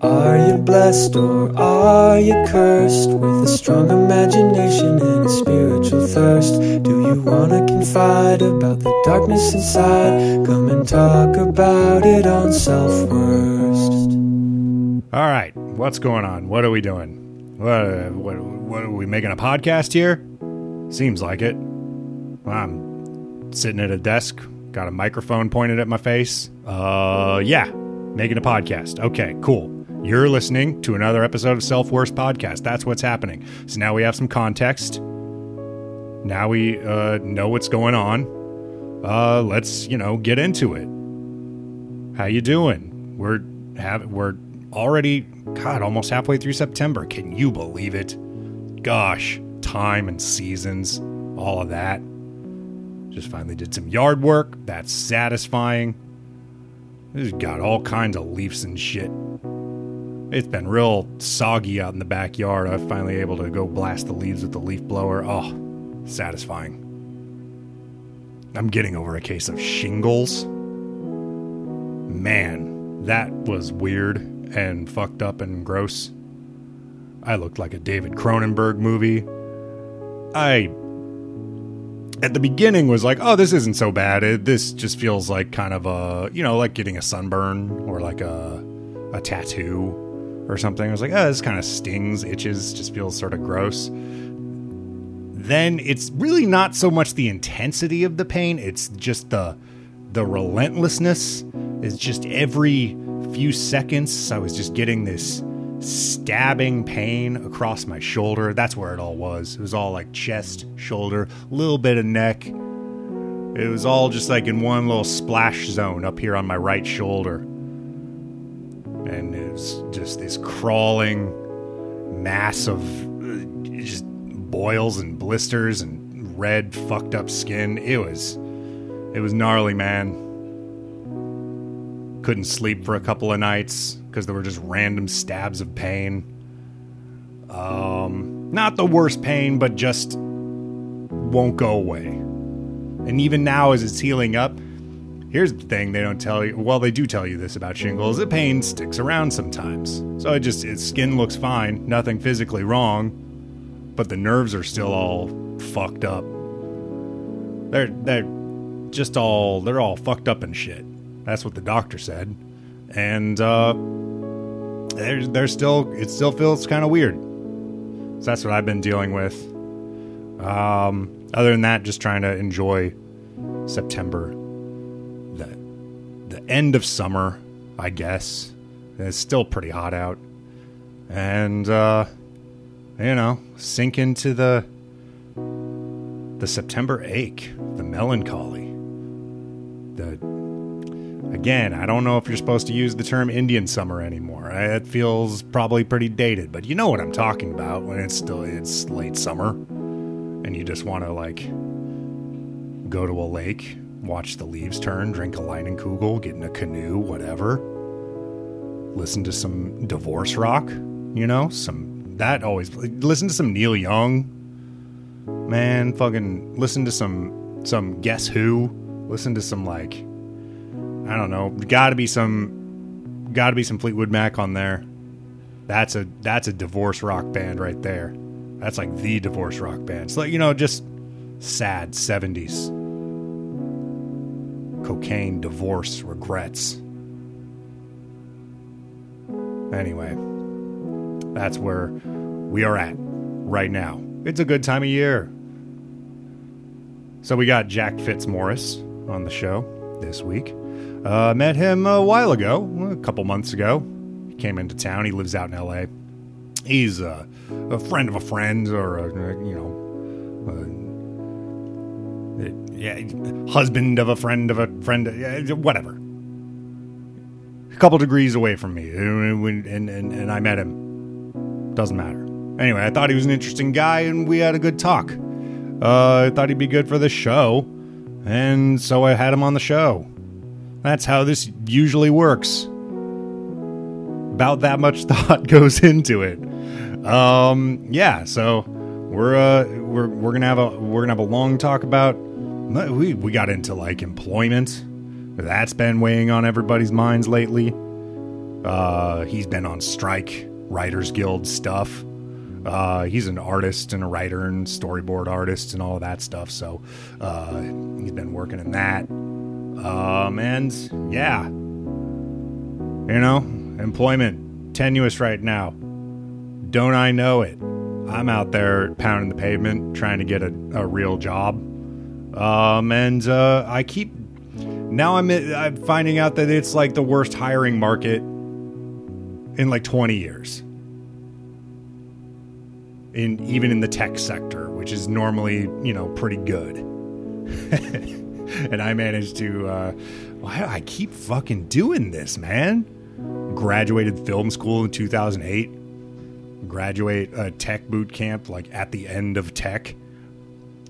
Are you blessed or are you cursed with a strong imagination and a spiritual thirst? Do you wanna confide about the darkness inside? Come and talk about it on Self Worst. All right, what's going on? What are we doing? What, what, what are we making a podcast here? Seems like it. I'm sitting at a desk, got a microphone pointed at my face. Uh, yeah, making a podcast. Okay, cool. You're listening to another episode of Self Worst Podcast. That's what's happening. So now we have some context. Now we uh, know what's going on. Uh, let's you know get into it. How you doing? We're have we're already God almost halfway through September. Can you believe it? Gosh, time and seasons, all of that. Just finally did some yard work. That's satisfying. Just got all kinds of leaves and shit. It's been real soggy out in the backyard. I'm finally able to go blast the leaves with the leaf blower. Oh, satisfying. I'm getting over a case of shingles. Man, that was weird and fucked up and gross. I looked like a David Cronenberg movie. I at the beginning was like, "Oh, this isn't so bad. It, this just feels like kind of a, you know, like getting a sunburn or like a a tattoo or something." I was like, "Oh, this kind of stings, itches, just feels sort of gross." Then it's really not so much the intensity of the pain, it's just the the relentlessness. It's just every few seconds I was just getting this stabbing pain across my shoulder. That's where it all was. It was all like chest, shoulder, little bit of neck. It was all just like in one little splash zone up here on my right shoulder. And it was just this crawling mass of uh, just boils and blisters and red fucked up skin. It was it was gnarly, man. Couldn't sleep for a couple of nights because there were just random stabs of pain. Um, not the worst pain, but just won't go away. And even now, as it's healing up, here's the thing they don't tell you. Well, they do tell you this about shingles. The pain sticks around sometimes. So it just, its skin looks fine, nothing physically wrong, but the nerves are still all fucked up. They're, they're just all, they're all fucked up and shit. That's what the doctor said. And, uh, they're, they're still it still feels kind of weird so that's what i've been dealing with um, other than that just trying to enjoy september the end of summer i guess. It's still pretty hot out. And uh, you know sink into the the september ache the melancholy. The Again, I don't know if you're supposed to use the term Indian summer anymore. It feels probably pretty dated, but you know what I'm talking about when it's still it's late summer. And you just want to like go to a lake, watch the leaves turn, drink a Leinenkugel, get in a canoe, whatever. Listen to some divorce rock, you know, some that always listen to some Neil Young. Man, fucking listen to some some Guess Who. Listen to some like I don't know. Got to be some, got to be some Fleetwood Mac on there. That's a that's a divorce rock band right there. That's like the divorce rock band. So you know, just sad seventies. Cocaine, divorce, regrets. Anyway, that's where we are at right now. It's a good time of year. So we got Jack Fitzmorris on the show this week. Uh, met him a while ago, a couple months ago. He came into town. He lives out in L.A. He's a, a friend of a friend, or a, you know, yeah, husband of a friend of a friend, whatever. A couple degrees away from me, and, and, and, I met him. Doesn't matter. Anyway, I thought he was an interesting guy, and we had a good talk. Uh, I thought he'd be good for the show, and so I had him on the show. That's how this usually works. About that much thought goes into it. Um, yeah, so we're uh we're we're gonna have a we're gonna have a long talk about we we got into like employment. That's been weighing on everybody's minds lately. Uh, he's been on strike, Writers Guild stuff. Uh, he's an artist and a writer and storyboard artist and all of that stuff. So uh, he's been working in that. Um, and yeah, you know, employment tenuous right now. Don't I know it? I'm out there pounding the pavement trying to get a, a real job. Um, and uh, I keep now I'm I'm finding out that it's like the worst hiring market in like 20 years. In even in the tech sector, which is normally you know pretty good. and I managed to. Uh, why I keep fucking doing this, man? Graduated film school in 2008. Graduate a tech boot camp like at the end of tech.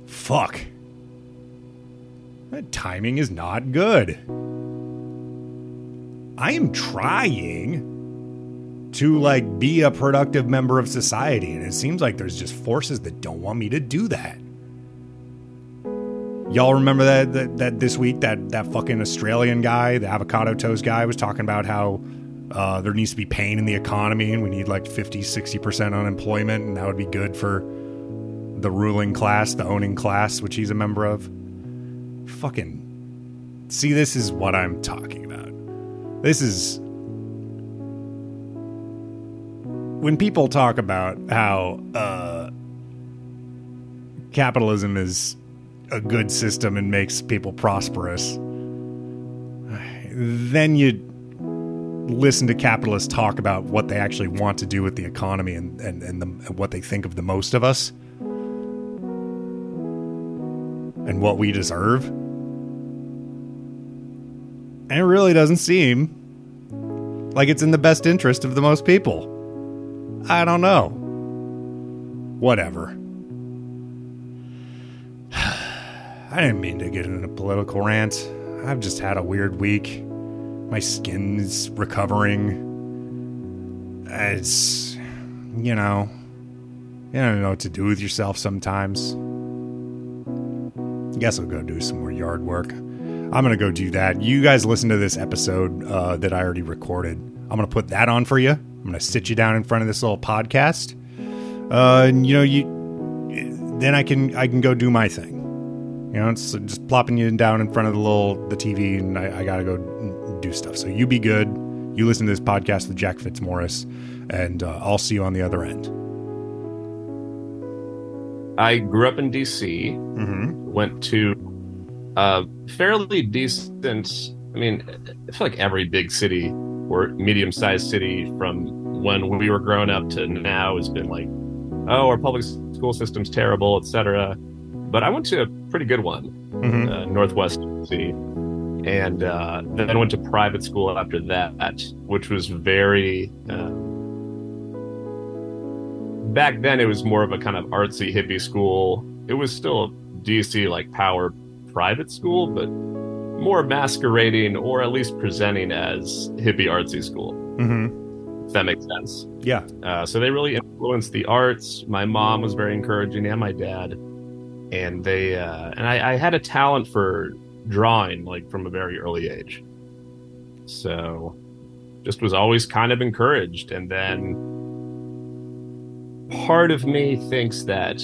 Fuck. Timing is not good. I am trying to like be a productive member of society and it seems like there's just forces that don't want me to do that. Y'all remember that, that that this week that that fucking Australian guy, the avocado toast guy was talking about how uh, there needs to be pain in the economy and we need like 50 60% unemployment and that would be good for the ruling class, the owning class, which he's a member of fucking see this is what i'm talking about. This is when people talk about how uh, capitalism is a good system and makes people prosperous then you listen to capitalists talk about what they actually want to do with the economy and, and, and, the, and what they think of the most of us and what we deserve and it really doesn't seem like it's in the best interest of the most people. I don't know. Whatever. I didn't mean to get into a political rant. I've just had a weird week. My skin's recovering. It's, you know, you don't know what to do with yourself sometimes. Guess I'll go do some more yard work. I'm going to go do that. You guys listen to this episode uh, that I already recorded. I'm going to put that on for you. I'm going to sit you down in front of this little podcast. Uh, and, you know, you then I can I can go do my thing. You know, it's just plopping you down in front of the little the TV, and I, I got to go do stuff. So you be good. You listen to this podcast with Jack Fitzmorris, and uh, I'll see you on the other end. I grew up in DC. Mm-hmm. Went to uh, fairly decent. I mean, I feel like every big city or medium sized city from when we were growing up to now has been like, oh, our public school system's terrible, etc. But I went to a pretty good one, mm-hmm. uh, Northwest city, and uh, then went to private school after that, which was very. Uh, back then, it was more of a kind of artsy hippie school. It was still a DC like power private school, but more masquerading or at least presenting as hippie artsy school. Mm-hmm. If that makes sense. Yeah. Uh, so they really influenced the arts. My mom was very encouraging, and my dad. And they uh, and I, I had a talent for drawing, like from a very early age. So, just was always kind of encouraged. And then part of me thinks that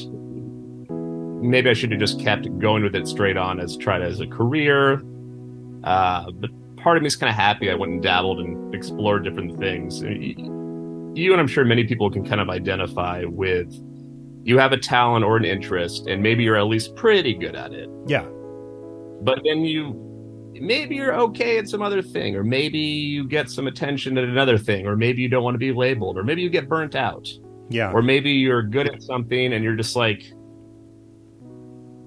maybe I should have just kept going with it straight on as tried as a career. Uh, but part of me is kind of happy I went and dabbled and explored different things. You and I'm sure many people can kind of identify with you have a talent or an interest, and maybe you're at least pretty good at it. Yeah. But then you maybe you're okay at some other thing, or maybe you get some attention at another thing, or maybe you don't want to be labeled, or maybe you get burnt out. Yeah. Or maybe you're good at something and you're just like,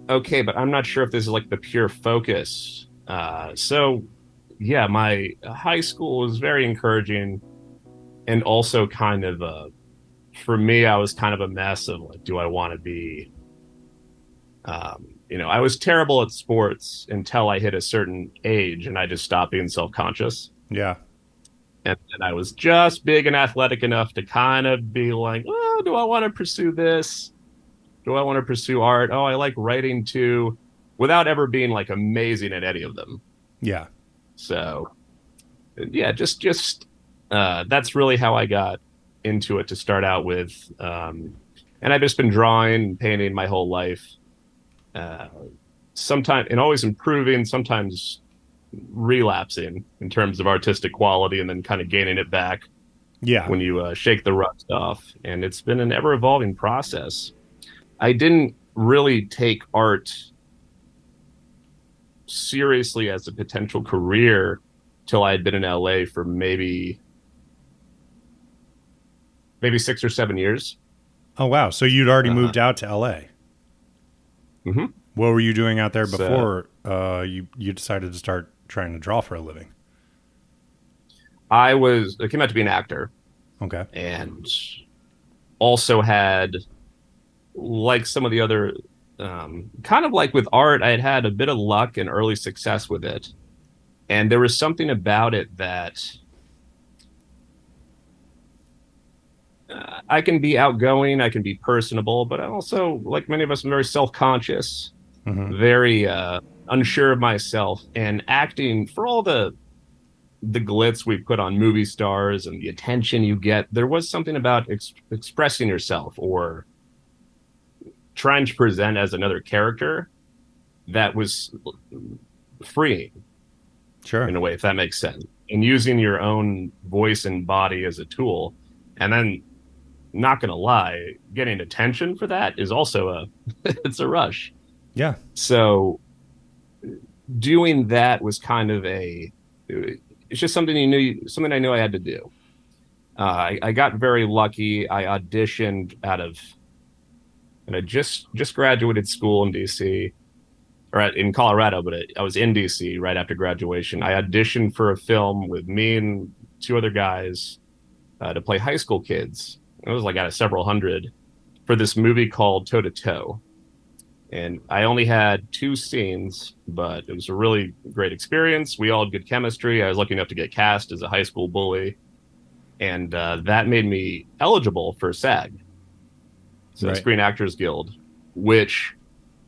okay, but I'm not sure if this is like the pure focus. Uh, so, yeah, my high school was very encouraging, and also kind of uh, for me, I was kind of a mess of like, do I want to be? Um, you know, I was terrible at sports until I hit a certain age, and I just stopped being self conscious. Yeah. And then I was just big and athletic enough to kind of be like, oh, do I want to pursue this? do I want to pursue art? Oh, I like writing too, without ever being like amazing at any of them. Yeah. So, yeah, just just uh, that's really how I got into it to start out with. Um, and I've just been drawing and painting my whole life. Uh, sometimes and always improving, sometimes relapsing in terms of artistic quality, and then kind of gaining it back Yeah. when you uh, shake the rust off. And it's been an ever evolving process. I didn't really take art seriously as a potential career till I had been in LA for maybe maybe six or seven years. oh wow. So you'd already Uh-huh. moved out to LA. Mhm. What were you doing out there So- before uh, you you decided to start trying to draw for a living? I was I came out to be an actor Okay. and also had like some of the other um, kind of like with art i had had a bit of luck and early success with it and there was something about it that uh, i can be outgoing i can be personable but i also like many of us i'm very self-conscious Mhm. very uh, unsure of myself and acting for all the the glitz we put on movie stars and the attention you get there was something about ex- expressing yourself or trying to present as another character that was freeing Sure. in a way if that makes sense and using your own voice and body as a tool and then not gonna lie getting attention for that is also a it's a rush Yeah. so doing that was kind of a it's just something you knew something i knew i had to do. Uh, I, I got very lucky. I auditioned out of and i just just graduated school in dc or at, in colorado but i was in dc right after graduation. I auditioned for a film with me and two other guys uh, to play high school kids. It was like out of several hundred for this movie called toe to toe and I only had two scenes, but it was a really great experience. We all had good chemistry. I was lucky enough to get cast as a high school bully, and uh, that made me eligible for SAG, so Right. Screen Actors Guild, which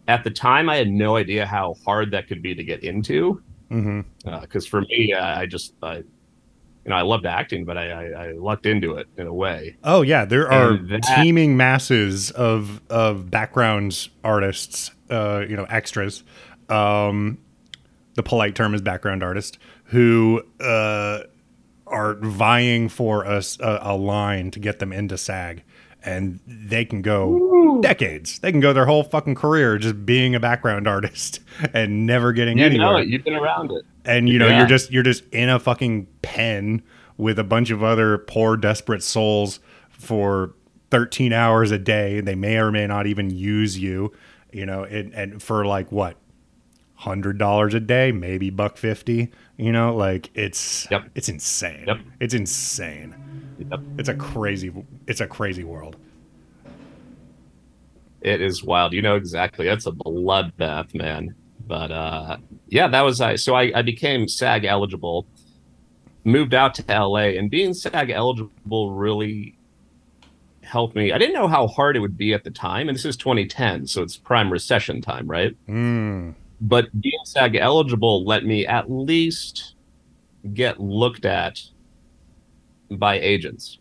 at the time I had no idea how hard that could be to get into. Because for me, uh, I just, I, you know, I loved acting, but I, I, I lucked into it in a way. Oh yeah, there are that- teeming masses of of background artists, uh, you know, extras. Um, the polite term is background artist who uh, are vying for a a line to get them into SAG, and they can go decades. They can go their whole fucking career just being a background artist and never getting You anywhere know it. You've been around it. and you know Yeah. you're just you're just in a fucking pen with a bunch of other poor desperate souls for 13 hours a day they may or may not even use you you know and, and for like what hundred dollars a day maybe buck 50 you know like it's Yep. it's insane Yep. it's insane Yep. it's a crazy it's a crazy world It is wild. You know exactly. That's a bloodbath, man. But uh, yeah, that was I. So I, I became SAG eligible, moved out to LA, and being SAG eligible really helped me. I didn't know how hard it would be at the time, and this is 2010, so it's prime recession time, right? mm, But being SAG eligible let me at least get looked at by agents.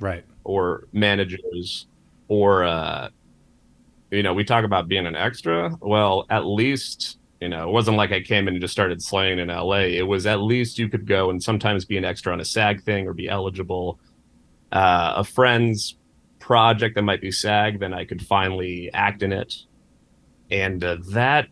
Right. Or managers. Or uh you know we talk about being an extra. Well at least you know it wasn't like i came in and just started slaying in la it was at least you could go and sometimes be an extra on a sag thing or be eligible. Uh a friend's project that might be sag then i could finally act in it. And uh, that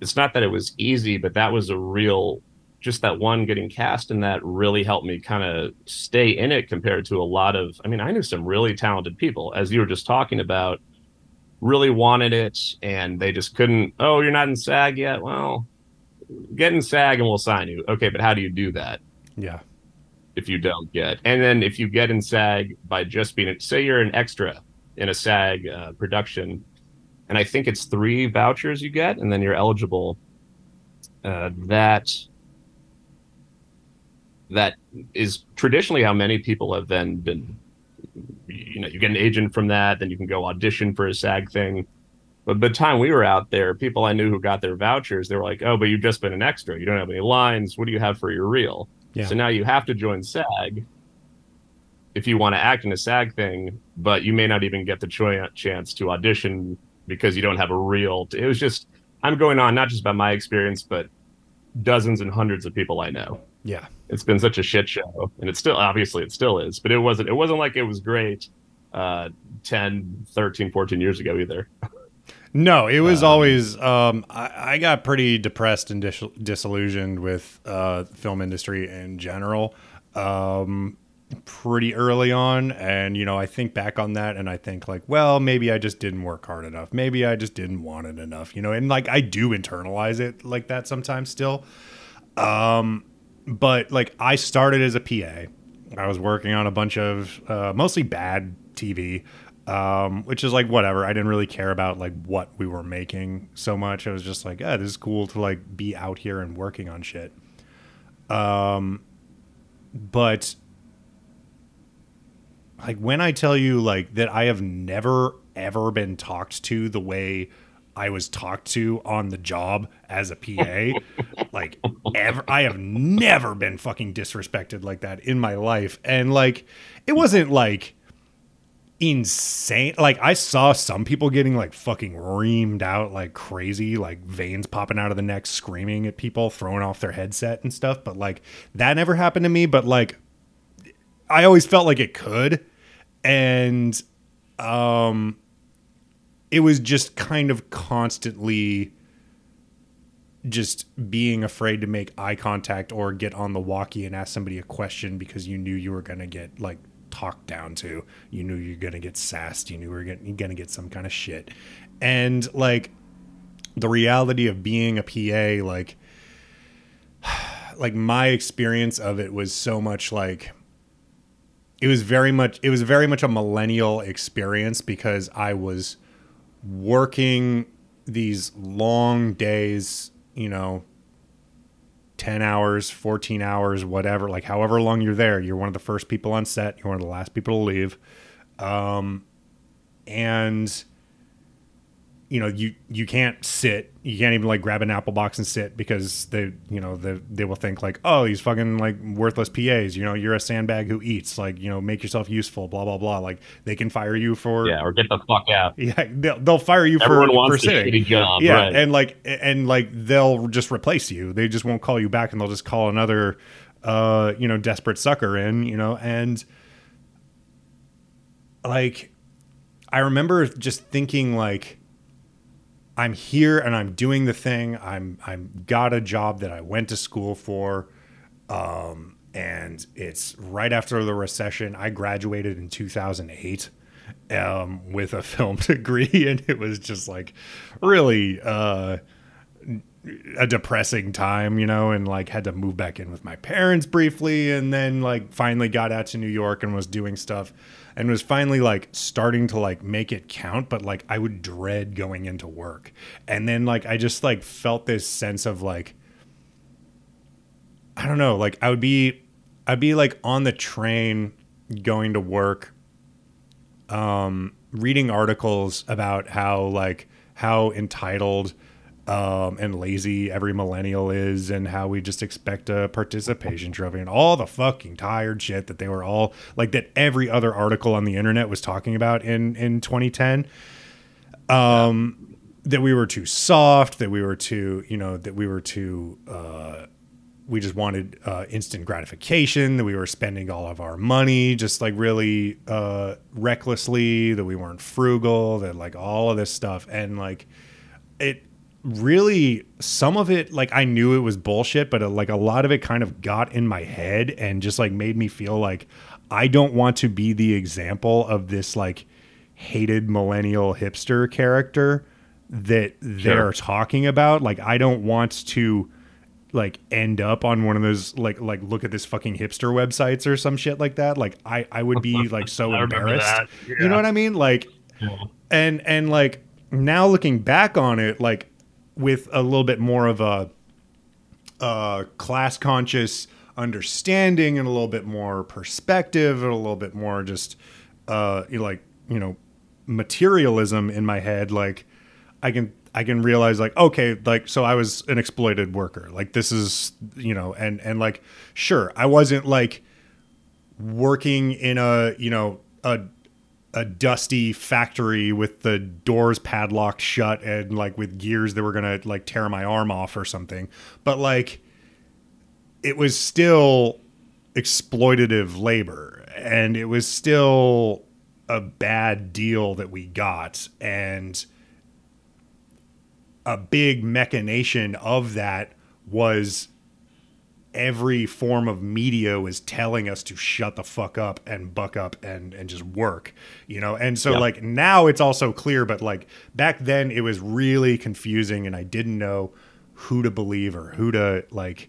it's not that it was easy but that was a real just that one getting cast in that really helped me kind of stay in it compared to a lot of i mean i knew some really talented people as you were just talking about really wanted it and they just couldn't oh you're not in sag yet? Well get in sag and we'll sign you. Okay but how do you do that? Yeah. If you don't get and then if you get in sag by just being say you're an extra in a sag uh, production and i think it's three vouchers you get and then you're eligible uh, that that is traditionally how many people have then been you know you get an agent from that then you can go audition for a sag thing but by the time we were out there people i knew who got their vouchers they were like oh but you've just been an extra you don't have any lines what do you have for your reel Yeah. So now you have to join SAG if you want to act in a SAG thing, but you may not even get the cho- chance to audition because you don't have a real. T- it was just I'm going on not just about my experience, but dozens and hundreds of people I know. Yeah. It's been such a shit show, and it's still obviously it still is, but it wasn't. It wasn't like it was great uh 10 13 14 years ago either No, it was always. Um, I, I got pretty depressed and dis- disillusioned with uh, film industry in general, um, pretty early on. And you know, I think back on that, and I think like, well, maybe I just didn't work hard enough. Maybe I just didn't want it enough. You know, and like I do internalize it like that sometimes still. Um, but like I started as a PA. I was working on a bunch of uh, mostly bad TV, um, which is like whatever. I didn't really care about like what we were making so much. I was just like, yeah, this is cool to like be out here and working on shit. Um, but like when I tell you like that, I have never ever been talked to the way I was talked to on the job as a PA. like ever I have never been fucking disrespected like that in my life. And like it wasn't like insane. Like I saw some people getting like fucking reamed out like crazy, like veins popping out of the neck, screaming at people, throwing off their headset and stuff. But like that never happened to me. But like I always felt like it could. And um it was just kind of constantly just being afraid to make eye contact or get on the walkie and ask somebody a question because you knew you were going to get like talked down to. You knew you're going to get sassed. You knew you were going to get some kind of shit. And like the reality of being a PA, like, like my experience of it was so much like, it was very much, it was very much a millennial experience because I was working these long days, you know, 10 hours, 14 hours, whatever, like however long you're there, you're one of the first people on set, you're one of the last people to leave. Um, and you know, you you can't sit, you can't even like grab an apple box and sit because they, you know, they they will think like, "Oh, these fucking like worthless PAs, you know, you're a sandbag who eats, like, you know, make yourself useful, blah blah blah." Like they can fire you for yeah or get the fuck out yeah, they'll, they'll fire you everyone for, wants for sitting. job Yeah, right. and like and like they'll just replace you. They just won't call you back, and they'll just call another, uh, you know, desperate sucker in. You know, and like I remember just thinking like. I'm here and I'm doing the thing. I'm I'm got a job that I went to school for. Um, and it's right after the recession. I graduated in 2008 um, with a film degree, and it was just like really uh, a depressing time, you know, and like had to move back in with my parents briefly, and then like finally got out to New York and was doing stuff, and was finally like starting to like make it count, but like I would dread going into work, and then like I just like felt this sense of like I don't know, like I would be I'd be like on the train going to work um reading articles about how like how entitled um and lazy every millennial is and how we just expect a participation trophy and all the fucking tired shit that they were all like that every other article on the internet was talking about in in 2010 um that we were too soft that we were too you know that we were too uh we just wanted uh, instant gratification that we were spending all of our money just like really uh, recklessly that we weren't frugal that like all of this stuff. And like it really some of it like i knew it was bullshit but uh, like a lot of it kind of got in my head and just like made me feel like i don't want to be the example of this like hated millennial hipster character that they're talking about. Like i don't want to like end up on one of those like like look at this fucking hipster websites or some shit like that. Like i i would be like so embarrassed. that. you know what i mean? Like and and like now looking back on it like with a little bit more of a uh class conscious understanding and a little bit more perspective and a little bit more just uh like you know materialism in my head like i can I can realize like okay, like so I was an exploited worker. Like this is you know, and and like sure, I wasn't like working in a you know a a dusty factory with the doors padlocked shut and like with gears that were gonna like tear my arm off or something. But like it was still exploitative labor and it was still a bad deal that we got and a big machination of that was every form of media was telling us to shut the fuck up and buck up and and just work you know? And so like now it's also clear but like back then it was really confusing and i didn't know who to believe or who to like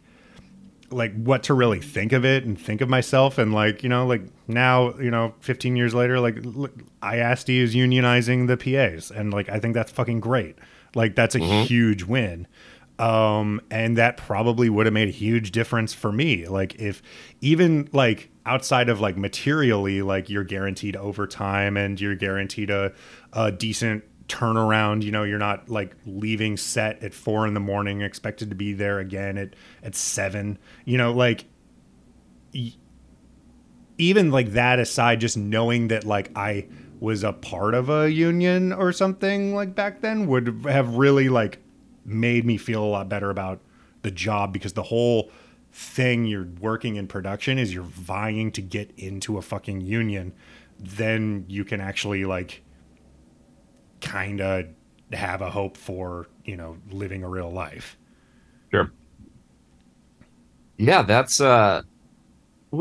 like what to really think of it and think of myself. And like you know like now you know 15 years later like look, IATSE is unionizing the PAs and like I think that's fucking great. Like that's a mm-hmm. huge win um and that probably would have made a huge difference for me. Like if even like outside of like materially like you're guaranteed overtime and you're guaranteed a, a decent turnaround you know you're not like leaving set at four in the morning expected to be there again at at seven you know like even like that aside just knowing that like i was a part of a union or something like back then would have really like made me feel a lot better about the job because the whole thing you're working in production is you're vying to get into a fucking union then you can actually like kind of have a hope for you know living a real life Sure. Yeah, that's uh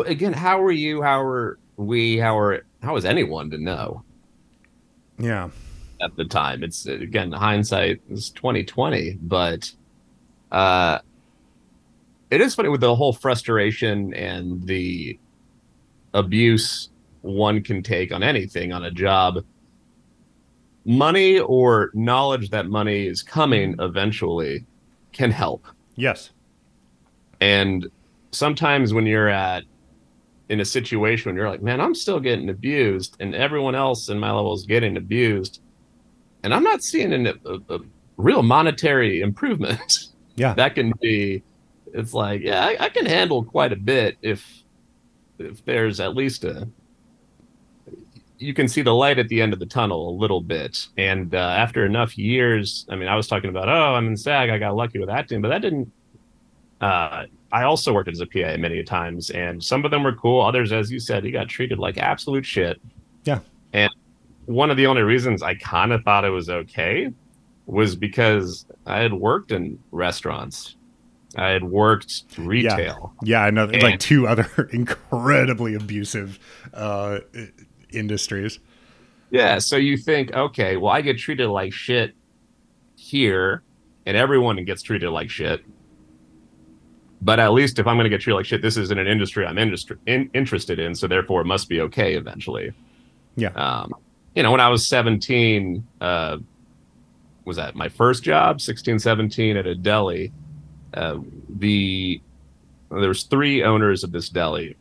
again, how are you? How are we? How are how is anyone to know yeah at the time? It's again hindsight is twenty twenty, but uh it is funny with the whole frustration and the abuse one can take on anything on a job. Money or knowledge that money is coming eventually can help. yes And sometimes when you're at in a situation when you're like, man, I'm still getting abused, and everyone else in my level is getting abused, and I'm not seeing an, a, a real monetary improvement. yeah that can be, it's like, yeah, I, I can handle quite a bit if if there's at least a you can see the light at the end of the tunnel a little bit. And uh, after enough years, I mean, I was talking about, oh, I'm in SAG, I got lucky with acting, but that didn't. Uh, I also worked as a PA many times, and some of them were cool. Others, as you said, you got treated like absolute shit. Yeah. One of the only reasons I kind of thought it was okay was because I had worked in restaurants, I had worked retail. Yeah, another And- like two other incredibly abusive uh, industries. Yeah, so you think, okay, well, I get treated like shit here, and everyone gets treated like shit. But at least if I'm going to get treated like shit, this isn't an industry I'm industry, in, interested in, so therefore it must be okay eventually. Yeah. Um, you know, when I was 17, uh, was that my first job? 16, 17 at a deli. Uh, the there was three owners of this deli,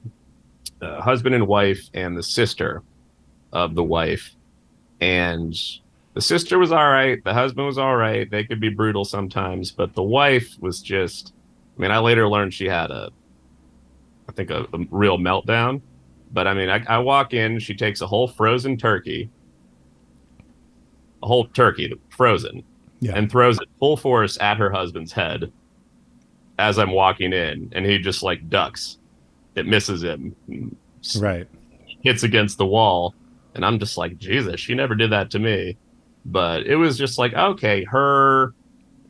uh, husband and wife, and the sister of the wife. And the sister was all right. The husband was all right. They could be brutal sometimes, but the wife was just. I mean, I later learned she had a, I think a, a real meltdown. But I mean, I, I walk in, she takes a whole frozen turkey, whole turkey frozen, Yeah. and throws it full force at her husband's head as I'm walking in, and he just like ducks. It misses him, Right. hits against the wall, and I'm just like, Jesus, she never did that to me. But it was just like, okay, her,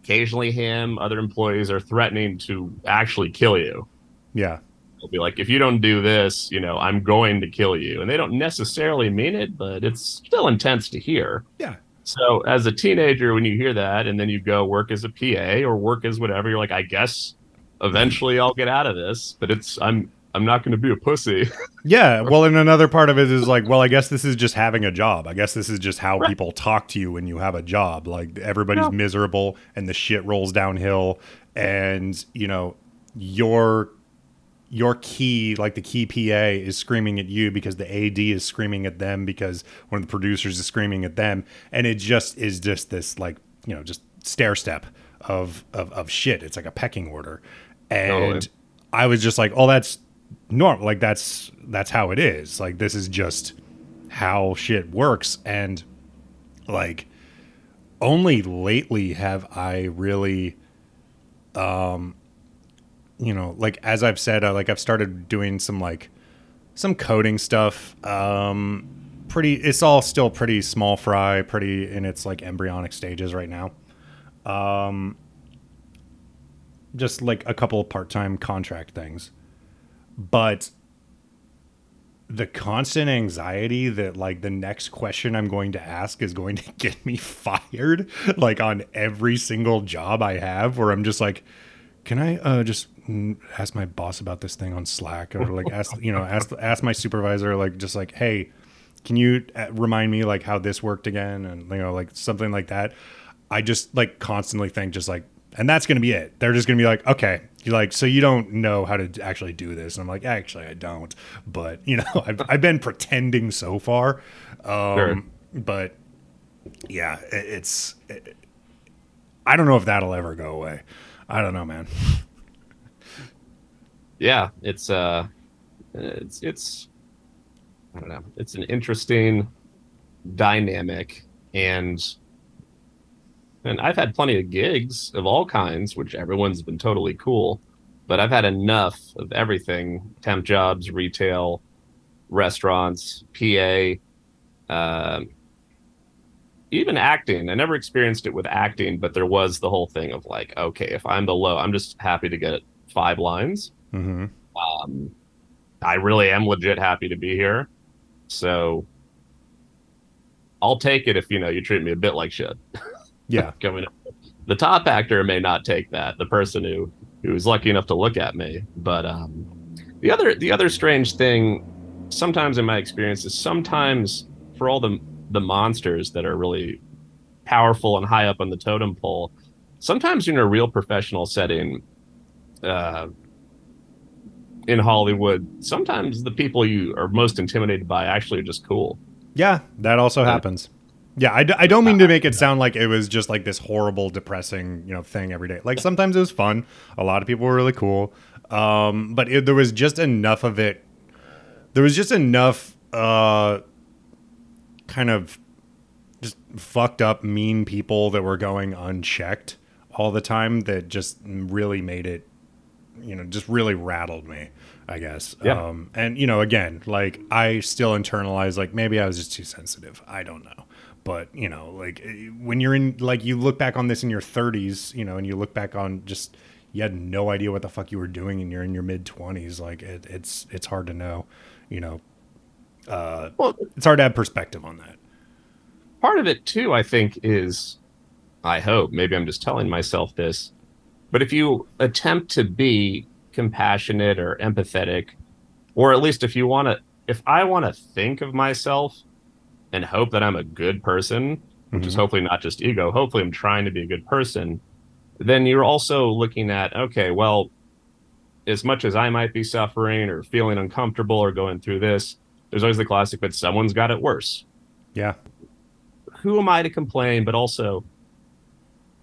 occasionally him, other employees are threatening to actually kill you. Yeah. They'll be like, if you don't do this, you know, I'm going to kill you. And they don't necessarily mean it, but it's still intense to hear. Yeah. So as a teenager, when you hear that and then you go work as a PA or work as whatever, you're like, I guess eventually I'll get out of this, but it's I'm I'm not going to be a pussy. Yeah. Well, and another part of it is like, well, I guess this is just having a job. I guess this is just how Right. people talk to you when you have a job. Like everybody's Yeah. miserable and the shit rolls downhill, and you know your your key, like the key PA, is screaming at you because the AD is screaming at them because one of the producers is screaming at them, and it just is just this like you know just stair step of, of of shit. It's like a pecking order, and. I was just like, oh, that's normal. Like that's that's how it is. Like this is just how shit works, and like only lately have I really, um, you know, like as I've said, uh, like I've started doing some like some coding stuff. Um, pretty, it's all still pretty small fry, pretty in its like embryonic stages right now. Um, just like a couple of part-time contract things, but the constant anxiety that like the next question I'm going to ask is going to get me fired like on every single job I have where I'm just like can I uh just ask my boss about this thing on Slack or like ask you know ask ask my supervisor like just like hey can you uh, remind me like how this worked again and you know like something like that I just like constantly think just like and that's going to be it. They're just going to be like, okay, you're like, so you don't know how to actually do this. And I'm like, actually, I don't. But you know, I've, I've been pretending so far. Um, Sure. But yeah, it, it's. It, I don't know if that'll ever go away. I don't know, man. Yeah, it's uh, it's it's I don't know. It's an interesting dynamic, and and I've had plenty of gigs of all kinds, which everyone's been totally cool. But I've had enough of everything: temp jobs, retail, restaurants, PA, um, even acting. I never experienced it with acting, but there was the whole thing of like, okay, if I'm the low, I'm just happy to get five lines hmm um, I really am legit happy to be here. So I'll take it if you know you treat me a bit like shit. Yeah. Coming up. The top actor may not take that, the person who who was lucky enough to look at me. But um the other the other strange thing sometimes in my experience is sometimes for all the the monsters that are really powerful and high up on the totem pole, sometimes in a real professional setting, uh, in Hollywood, sometimes the people you are most intimidated by actually are just cool. Yeah, that also happens. Yeah, I, d- I don't mean to make it sound like it was just like this horrible, depressing, you know, thing every day. Like sometimes it was fun. A lot of people were really cool, um, but it, there was just enough of it. There was just enough, uh, kind of, just fucked up, mean people that were going unchecked all the time that just really made it, you know, just really rattled me. I guess. Yeah. Um, and you know, again, like I still internalize, like maybe I was just too sensitive. I don't know but you know like eh, when you're in like you look back on this in your 30s you know and you look back on just you had no idea what the fuck you were doing and you're in your mid 20s like it, it's it's hard to know you know uh Well, it's hard to have perspective on that part of it too, I think, is I hope, maybe I'm just telling myself this, but if you attempt to be compassionate or empathetic, or at least if you want to, if I want to think of myself and hope that I'm a good person, which is Mhm. hopefully not just ego, hopefully I'm trying to be a good person, then you're also looking at, okay, well, as much as I might be suffering or feeling uncomfortable or going through this, there's always the classic, but someone's got it worse yeah who am I to complain? But also,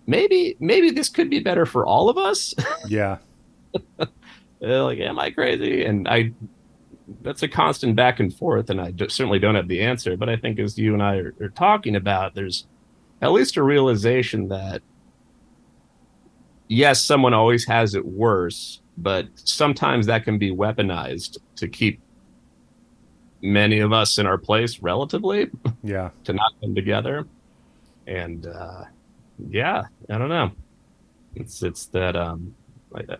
maybe maybe this could be better for all of us. yeah Uh, like, am I crazy? And I, that's a constant back and forth, and I d- certainly don't have the answer. But I think as you and I are, are talking about, there's at least a realization that yes, someone always has it worse, but sometimes that can be weaponized to keep many of us in our place relatively. yeah to not come together. And uh, yeah, I don't know. It's it's that um, I,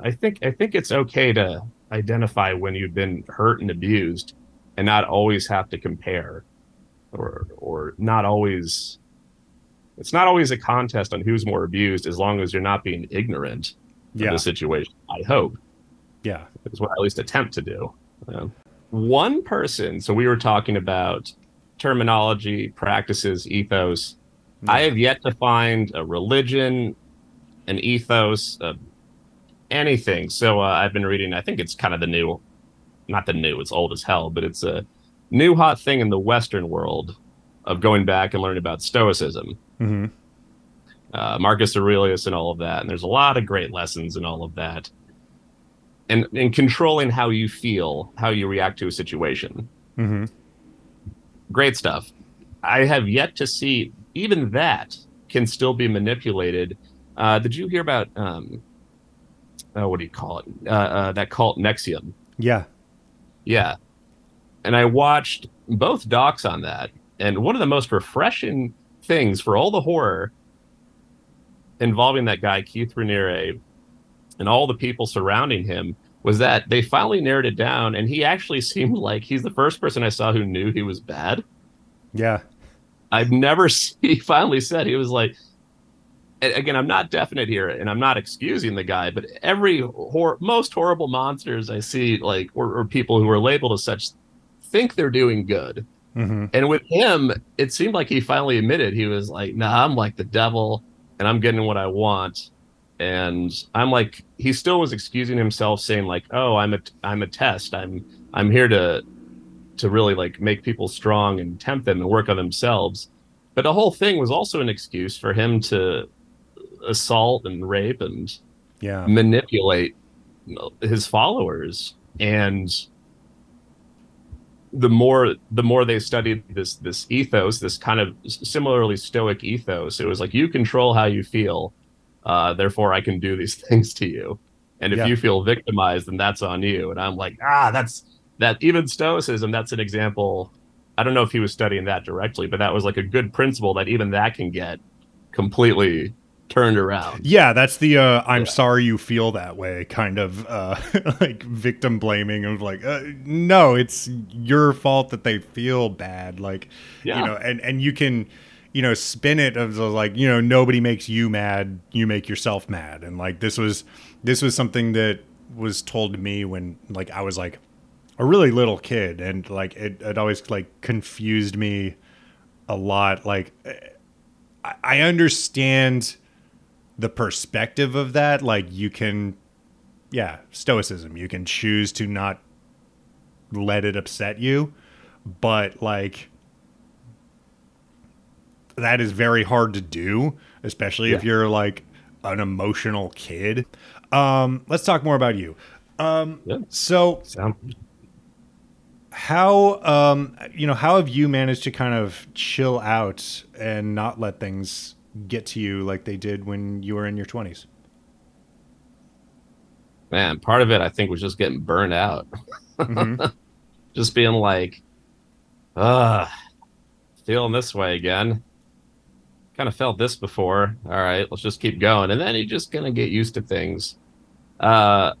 I think I think it's okay to identify when you've been hurt and abused, and not always have to compare, or or not always. It's not always a contest on who's more abused, as long as you're not being ignorant of yeah the situation. I hope yeah is what I at least attempt to do. Um, one person, so we were talking about terminology, practices, ethos. I have yet to find a religion, an ethos, uh, anything. So uh, I've been reading, I think it's kind of the new, not the new, it's old as hell, but it's a new hot thing in the Western world of going back and learning about Stoicism. hmm uh, Marcus Aurelius and all of that. And there's a lot of great lessons in all of that. And in controlling how you feel, how you react to a situation. Mm-hmm. Great stuff. I have yet to see even that can still be manipulated. Uh, did you hear about um, oh, what do you call it? Uh, uh, that cult NXIVM. Yeah. Yeah. And I watched both docs on that. And one of the most refreshing things for all the horror involving that guy, Keith Raniere, and all the people surrounding him was that they finally narrowed it down. And he actually seemed like he's the first person I saw who knew he was bad. Yeah. I've never, he finally said, he was like, again, I'm not definite here, and I'm not excusing the guy, but every hor- most horrible monsters I see, like or, or, people who are labeled as such, think they're doing good. Mm-hmm. And with him, it seemed like he finally admitted he was like, "Nah, I'm like the devil, and I'm getting what I want." And I'm like, he still was excusing himself, saying like, "Oh, I'm a I'm a test. I'm I'm here to to really like make people strong and tempt them and work on themselves." But the whole thing was also an excuse for him to assault and rape and yeah manipulate his followers and the more the more they studied this this ethos this kind of similarly stoic ethos it was like you control how you feel uh, therefore i can do these things to you and if Yeah. you feel victimized then that's on you and i'm like ah that's that even stoicism that's an example i don't know if he was studying that directly but that was like a good principle that even that can get completely turned around Yeah, that's the uh, I'm Yeah. sorry you feel that way kind of uh, like victim blaming of like uh, no, it's your fault that they feel bad. Like Yeah. you know, and and you can you know spin it of the, like you know nobody makes you mad, you make yourself mad, and like this was this was something that was told to me when like I was like a really little kid, and like it it always like confused me a lot. Like I, I understand the perspective of that like you can yeah stoicism you can choose to not let it upset you but like that is very hard to do especially if you're like an emotional kid um let's talk more about you um Yeah. so Sound how um you know how have you managed to kind of chill out and not let things get to you like they did when you were in your 20s man, part of it I think was just getting burned out. Mhm. Just being like, ah, feeling this way again. Kind of felt this before. All right, let's just keep going. And then you're just gonna get used to things. Uh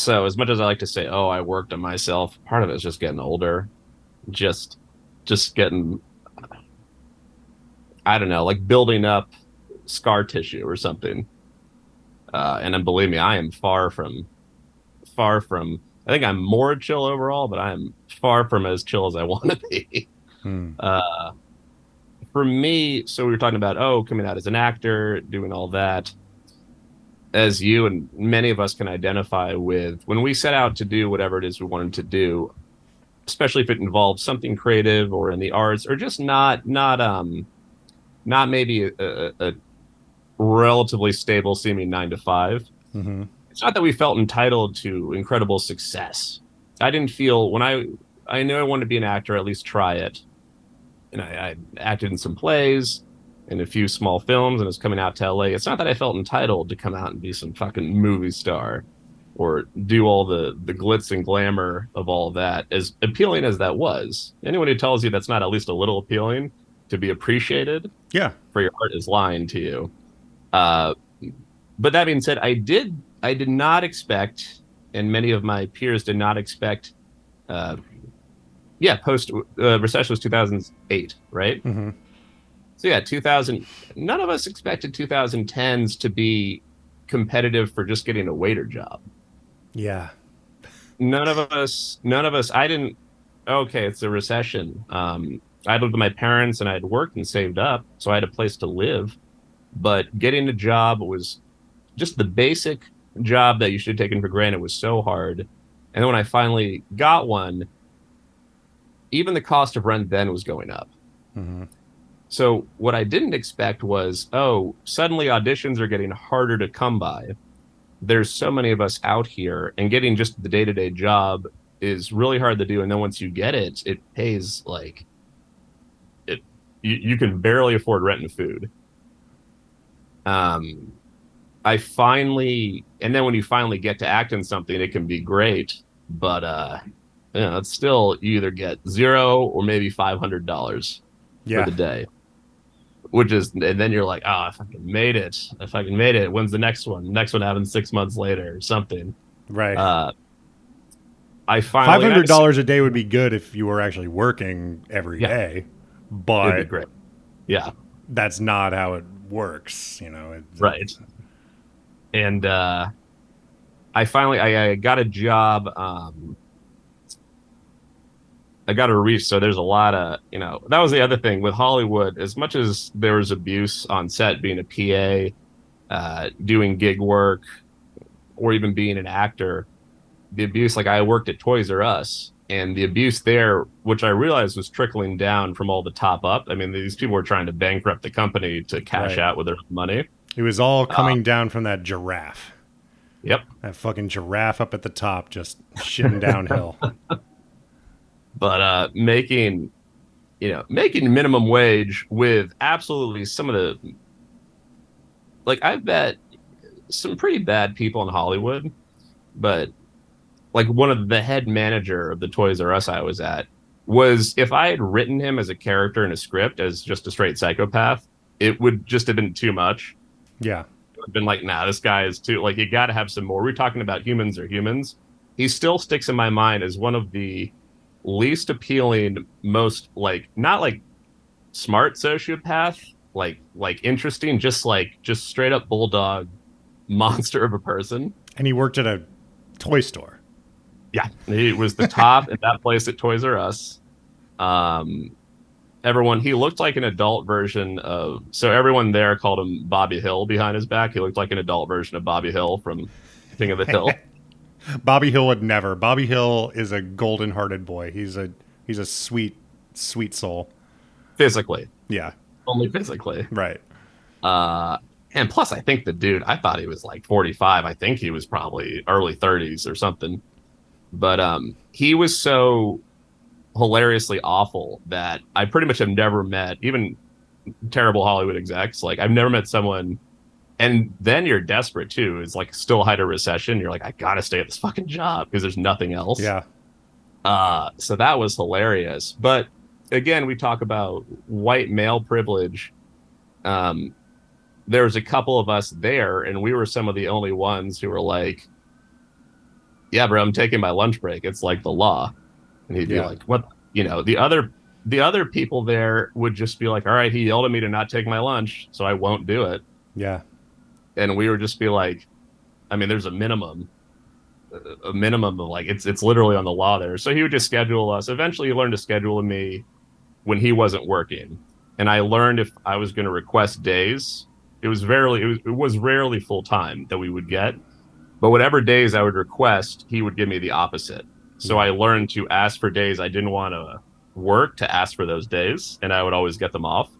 so as much as I like to say, oh, I worked on myself, part of it is just getting older. Just just getting I don't know, like building up scar tissue or something. Uh, and then believe me, I am far from, far from. I think I'm more chill overall, but I'm far from as chill as I want to be. Hmm. Uh, for me, so we were talking about oh, coming out as an actor, doing all that. As you and many of us can identify with, when we set out to do whatever it is we wanted to do, especially if it involves something creative or in the arts, or just not not um, not maybe a, a, a relatively stable seeming nine to five Mhm. it's not that we felt entitled to incredible success. I didn't feel when I I knew I wanted to be an actor, at least try it. And I, I acted in some plays, in a few small films, and was coming out to LA. It's not that I felt entitled to come out and be some fucking movie star or do all the the glitz and glamour of all that. As appealing as that was, anyone who tells you that's not at least a little appealing to be appreciated yeah for your art is lying to you. Uh, but that being said, I did I did not expect, and many of my peers did not expect. Uh, yeah, post uh, recession was two thousand eight, right? hmm So yeah, two thousand. None of us expected 2010s to be competitive for just getting a waiter job. yeah None of us. None of us. I didn't. Okay, it's a recession. Um, I lived with my parents and I had worked and saved up, so I had a place to live. But getting a job was just the basic job that you should have taken for granted was so hard. And then when I finally got one, even the cost of rent then was going up. hmm So what I didn't expect was, oh, suddenly auditions are getting harder to come by. There's so many of us out here, and getting just the day to day job is really hard to do. And then once you get it, it pays like it. You, you can barely afford rent and food. Um, I finally, and then when you finally get to act in something, it can be great. But uh, you know, it's still you either get zero or maybe five hundred dollars Yeah. for the day. Which is, and then you're like, oh, if I can made it, if I can made it, when's the next one? The next one happens six months later or something. Right. Uh, I finally Five hundred dollars a day would be good if you were actually working every Yeah. day, It'd be but great. Yeah, that's not how it works. You know, it, right. And uh, I finally I, I got a job. Um, I got a reach. So there's a lot of you know that was the other thing with Hollywood. As much as there was abuse on set, being a PA, uh, doing gig work, or even being an actor, the abuse. Like I worked at Toys R Us, and the abuse there, which I realized was trickling down from all the top up. I mean, these people were trying to bankrupt the company to cash Right. out with their money. It was all Uh, coming down from that giraffe. Yep. That fucking giraffe up at the top, just shitting downhill. but uh making you know making minimum wage with absolutely some of the like i bet some pretty bad people in hollywood but like one of the head manager of the toys r us i was at was if i had written him as a character in a script as just a straight psychopath it would just have been too much Yeah. I've been like, nah, this guy is too like you got to have some more. We're talking about humans or humans. He still sticks in my mind as one of the least appealing, most like not like smart sociopath, like like interesting, just like just straight up bulldog monster of a person. And he worked at a toy store. Yeah, he was the top at that place at Toys R Us. Um, everyone he looked like an adult version of so everyone there called him Bobby Hill behind his back. He looked like an adult version of Bobby Hill from King of the Hill. Bobby Hill would never. Bobby Hill is a golden hearted boy. He's a he's a sweet, sweet soul. physically, Yeah. only physically. Right. Uh, and plus, I think the dude, I thought he was like 45. I think he was probably early 30s or something. But um, he was so hilariously awful that I pretty much have never met, even terrible Hollywood execs. Like, I've never met someone. And then you're desperate too. It's like still height a recession. You're like, I gotta stay at this fucking job because there's nothing else. Yeah. Uh, so that was hilarious. But again, we talk about white male privilege. Um, there was a couple of us there, and we were some of the only ones who were like, "Yeah, bro, I'm taking my lunch break. It's like the law." And he'd be like, "What?" You know, the other the other people there would just be like, "All right, he yelled at me to not take my lunch, so I won't do it." Yeah. And we would just be like, I mean, there's a minimum, a- minimum of like it's it's literally on the law there. So he would just schedule us. Eventually, he learned to schedule me when he wasn't working, and I learned if I was going to request days. It was rarely it was, it was rarely full time that we would get, but whatever days I would request, he would give me the opposite. So hmm. I learned to ask for days I didn't want to work to ask for those days, and I would always get them off.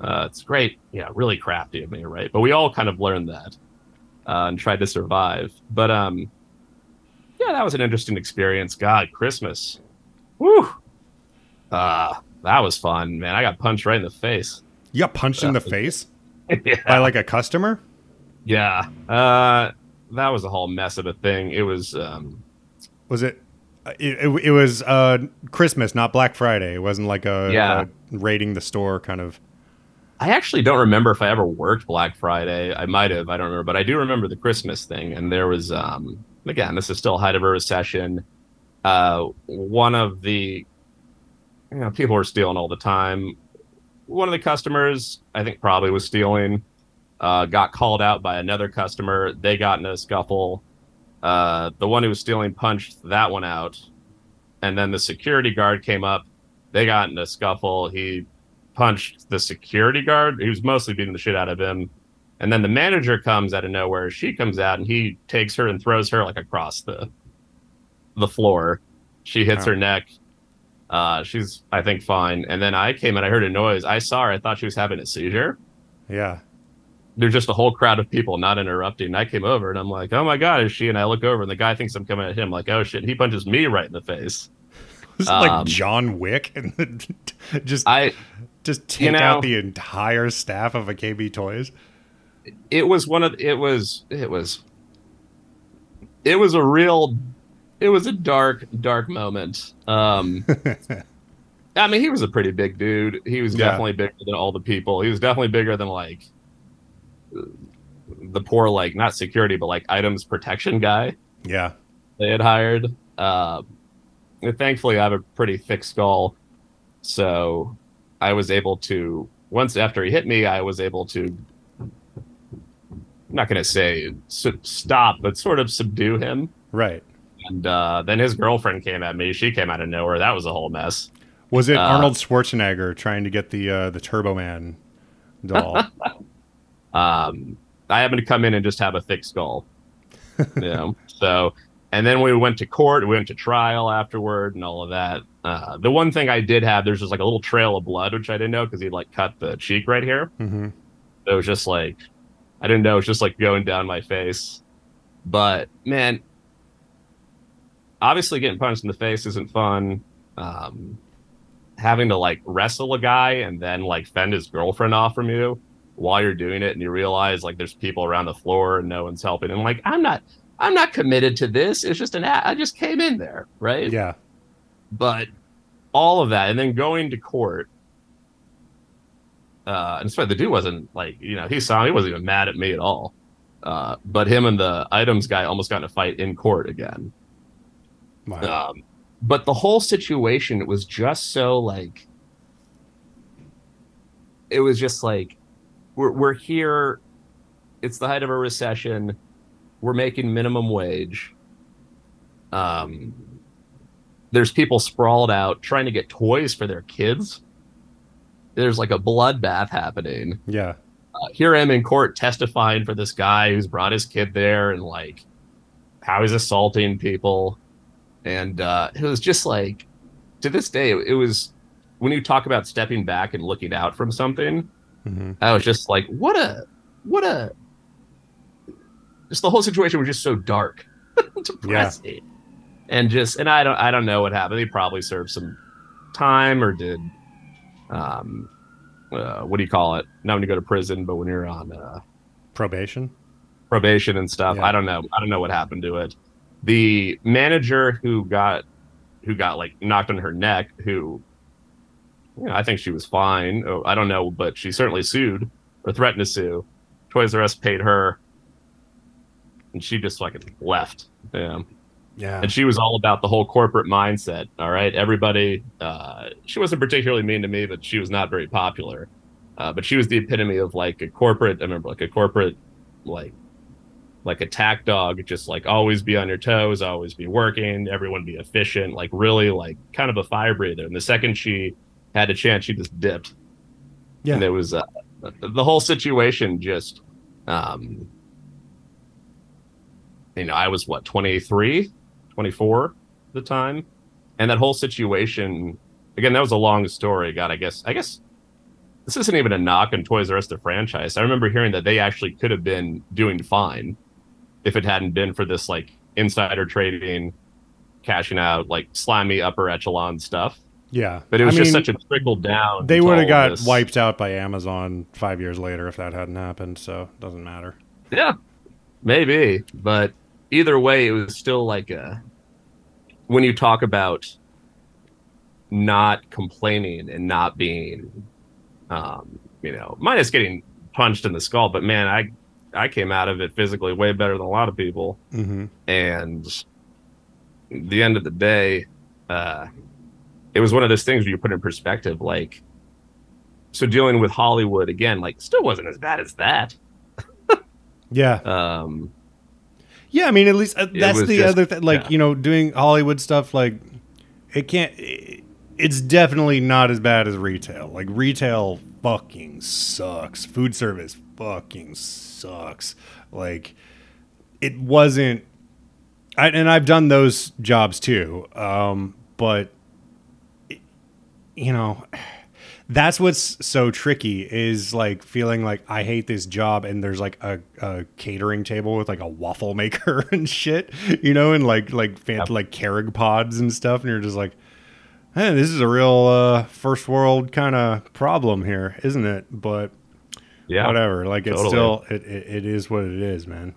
Uh, it's great, yeah, really crafty of me, right? But we all kind of learned that uh, and tried to survive. But um, yeah, that was an interesting experience. God, Christmas, woo, uh, that was fun, man. I got punched right in the face. You got punched in the face yeah, by like a customer? yeah. Uh, that was a whole mess of a thing. It was um, Was it? It, it, it was uh, Christmas, not Black Friday. It wasn't like a, Yeah. a raiding the store kind of. I actually don't remember if I ever worked Black Friday. I might have, I don't remember, but I do remember the Christmas thing. And there was, um, again, this is still height of a recession. Uh, one of the, you know, people were stealing all the time. One of the customers, I think, probably was stealing. Uh, got called out by another customer. They got in a scuffle. Uh, the one who was stealing punched that one out, and then the security guard came up. They got in a scuffle. He punched the security guard. He was mostly beating the shit out of him. And then the manager comes out of nowhere. She comes out and he takes her and throws her like across the the floor. She hits Wow. her neck. Uh, she's, I think, fine. And then I came and I heard a noise. I saw her. I thought she was having a seizure. Yeah. There's just a whole crowd of people not interrupting. I came over and I'm like, oh my God, is she? And I look over and the guy thinks I'm coming at him. Like, oh shit. He punches me right in the face. Was it like Um, John Wick and just I, just take you know- out the entire staff of a KB Toys? it was one of, it was, it was, it was a real, it was a dark, dark moment. Um, I mean, he was a pretty big dude. He was Yeah. definitely bigger than all the people. He was definitely bigger than like the poor, like not security, but like items protection guy yeah. they had hired. Uh, thankfully, I have a pretty thick skull, so I was able to. Once after he hit me, I was able to. I'm not going to say su- stop, but sort of subdue him. Right. And uh, then his girlfriend came at me. She came out of nowhere. That was a whole mess. Was it Uh, Arnold Schwarzenegger trying to get the uh, the Turbo Man doll? um, I happened to come in and just have a thick skull. you know, so and then we went to court, we went to trial afterward, and all of that. Uh, the one thing I did have, there's just like a little trail of blood, which I didn't know because he like cut the cheek right here. hmm It was just like I didn't know it was just like going down my face. But man, obviously getting punched in the face isn't fun. Um, having to like wrestle a guy and then like fend his girlfriend off from you while you're doing it, and you realize like there's people around the floor and no one's helping. And like I'm not, I'm not committed to this. It's just an, I just came in there, right? Yeah. But all of that and then going to court uh and so the dude wasn't like you know he saw he wasn't even mad at me at all uh but him and the items guy almost got in a fight in court again Wow. um but the whole situation was just so like it was just like we're we're here it's the height of a recession we're making minimum wage um there's people sprawled out trying to get toys for their kids. There's like a bloodbath happening. Yeah. uh, here I am in court testifying for this guy who's brought his kid there and like how he's assaulting people. And uh, it was just like, to this day, it was when you talk about stepping back and looking out from something, hmm I was just like, what a, what a, just the whole situation was just so dark, depressing, and just, and I don't, I don't know what happened. He probably served some time or did, um, uh, what do you call it? Not when you go to prison, but when you're on uh, Probation. probation and stuff. Yeah. I don't know. I don't know what happened to it. The manager who got who got like knocked on her neck, who you know, I think she was fine. Oh, I don't know, but she certainly sued or threatened to sue. Toys R Us paid her, and she just fucking left. Yeah, Yeah. and she was all about the whole corporate mindset. All right, everybody. Uh, she wasn't particularly mean to me, but she was not very popular. Uh, but she was the epitome of like a corporate. I remember like a corporate, like like attack dog. Just like always be on your toes, always be working, everyone be efficient. Like really, like kind of a fire breather. And the second she had a chance, she just dipped. Yeah. And it was uh, the whole situation just. um you know, I was what 23, 24 at the time, and that whole situation. Again, that was a long story. God, I guess, I guess this isn't even a knock on Toys R Us the franchise. I remember hearing that they actually could have been doing fine if it hadn't been for this like insider trading, cashing out, like slimy upper echelon stuff. yeah. But it was I just mean, such a trickle down. They would have got this. wiped out by Amazon five years later if that hadn't happened. So it doesn't matter. Yeah, maybe. But either way, it was still like a when you talk about not complaining and not being, um, you know, minus getting punched in the skull. But man, I I came out of it physically way better than a lot of people. hmm And the end of the day, uh, it was one of those things where you put in perspective, like. So dealing with Hollywood again, like, still wasn't as bad as that. Yeah. Um, Yeah, I mean, at least uh, that's the just- other thing. Like, yeah. you know, doing Hollywood stuff, like, it can't. It, it's definitely not as bad as retail. Like, retail fucking sucks. Food service fucking sucks. Like, it wasn't. I, and I've done those jobs too. Um, but it, you know, that's what's so tricky is like feeling like I hate this job and there's like a, a catering table with like a waffle maker and shit, you know, and like like fancy yep. like Keurig pods and stuff, and you're just like, hey, this is a real uh, first world kind of problem here, isn't it? But yeah, whatever. Like it's still it, it, it is what it is, man.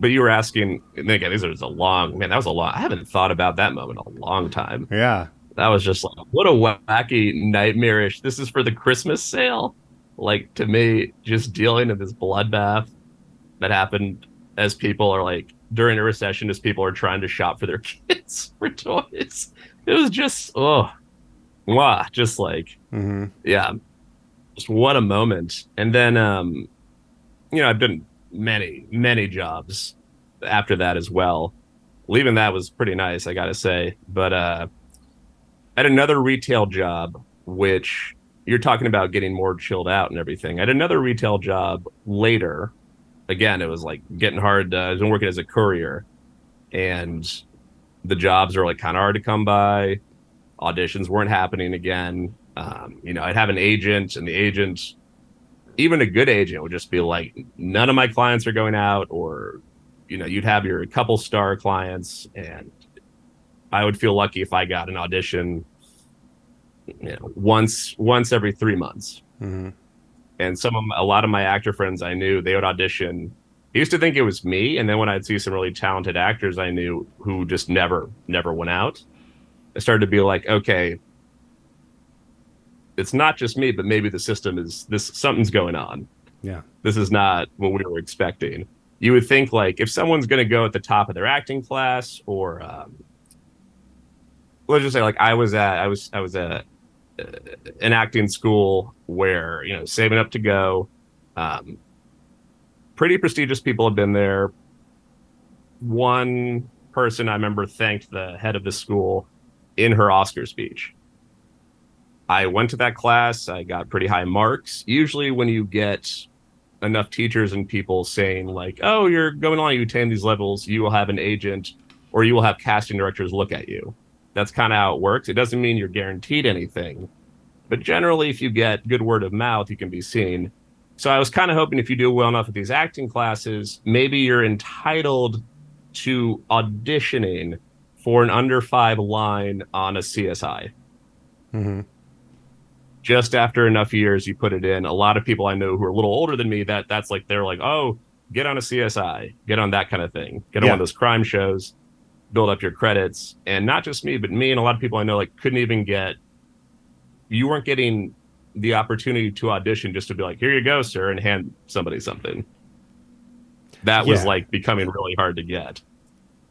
But you were asking, and again, this was a long man. That was a long. I haven't thought about that moment a long time. Yeah, that was just like what a wacky nightmarish this is for the christmas sale? Like to me just dealing in this bloodbath that happened as people are like during a recession as people are trying to shop for their kids for toys. It was just oh wow just like mm-hmm. yeah just what a moment. And then um you know i've done many many jobs after that as well. Leaving that was pretty nice i gotta say. But uh at another retail job, which you're talking about getting more chilled out and everything. At another retail job later, again, it was like getting hard. I was working as a courier, and the jobs are like kind of hard to come by. Auditions weren't happening again. Um, you know, I'd have an agent, and the agent, even a good agent, would just be like, none of my clients are going out, or you know, you'd have your couple star clients, and I would feel lucky if I got an audition, you know, once once every three months. Mm-hmm. And some of my, a lot of my actor friends I knew they would audition. I used to think it was me, and then when I'd see some really talented actors I knew who just never never went out, I started to be like, okay, it's not just me, but maybe the system is this something's going on. Yeah, this is not what we were expecting. You would think like if someone's going to go at the top of their acting class or um, let's just say like I was at I was I was at uh, an acting school where you know saving up to go. Um, pretty prestigious people have been there. One person I remember thanked the head of the school in her Oscar speech. I went to that class. I got pretty high marks. Usually, when you get enough teachers and people saying like, "Oh, you're going on, you attain these levels," you will have an agent or you will have casting directors look at you that's kind of how it works. It doesn't mean you're guaranteed anything, but generally, if you get good word of mouth, you can be seen. So I was kind of hoping if you do well enough with these acting classes, maybe you're entitled to auditioning for an under five line on a CSI. Mm-hmm. Just after enough years, you put it in. A lot of people I know who are a little older than me, that that's like they're like, oh, get on a CSI, get on that kind of thing, get on one of those crime shows build up your credits. And not just me, but me and a lot of people I know like couldn't even get you weren't getting the opportunity to audition just to be like, here you go, sir, and hand somebody something. That was yeah. like becoming really hard to get.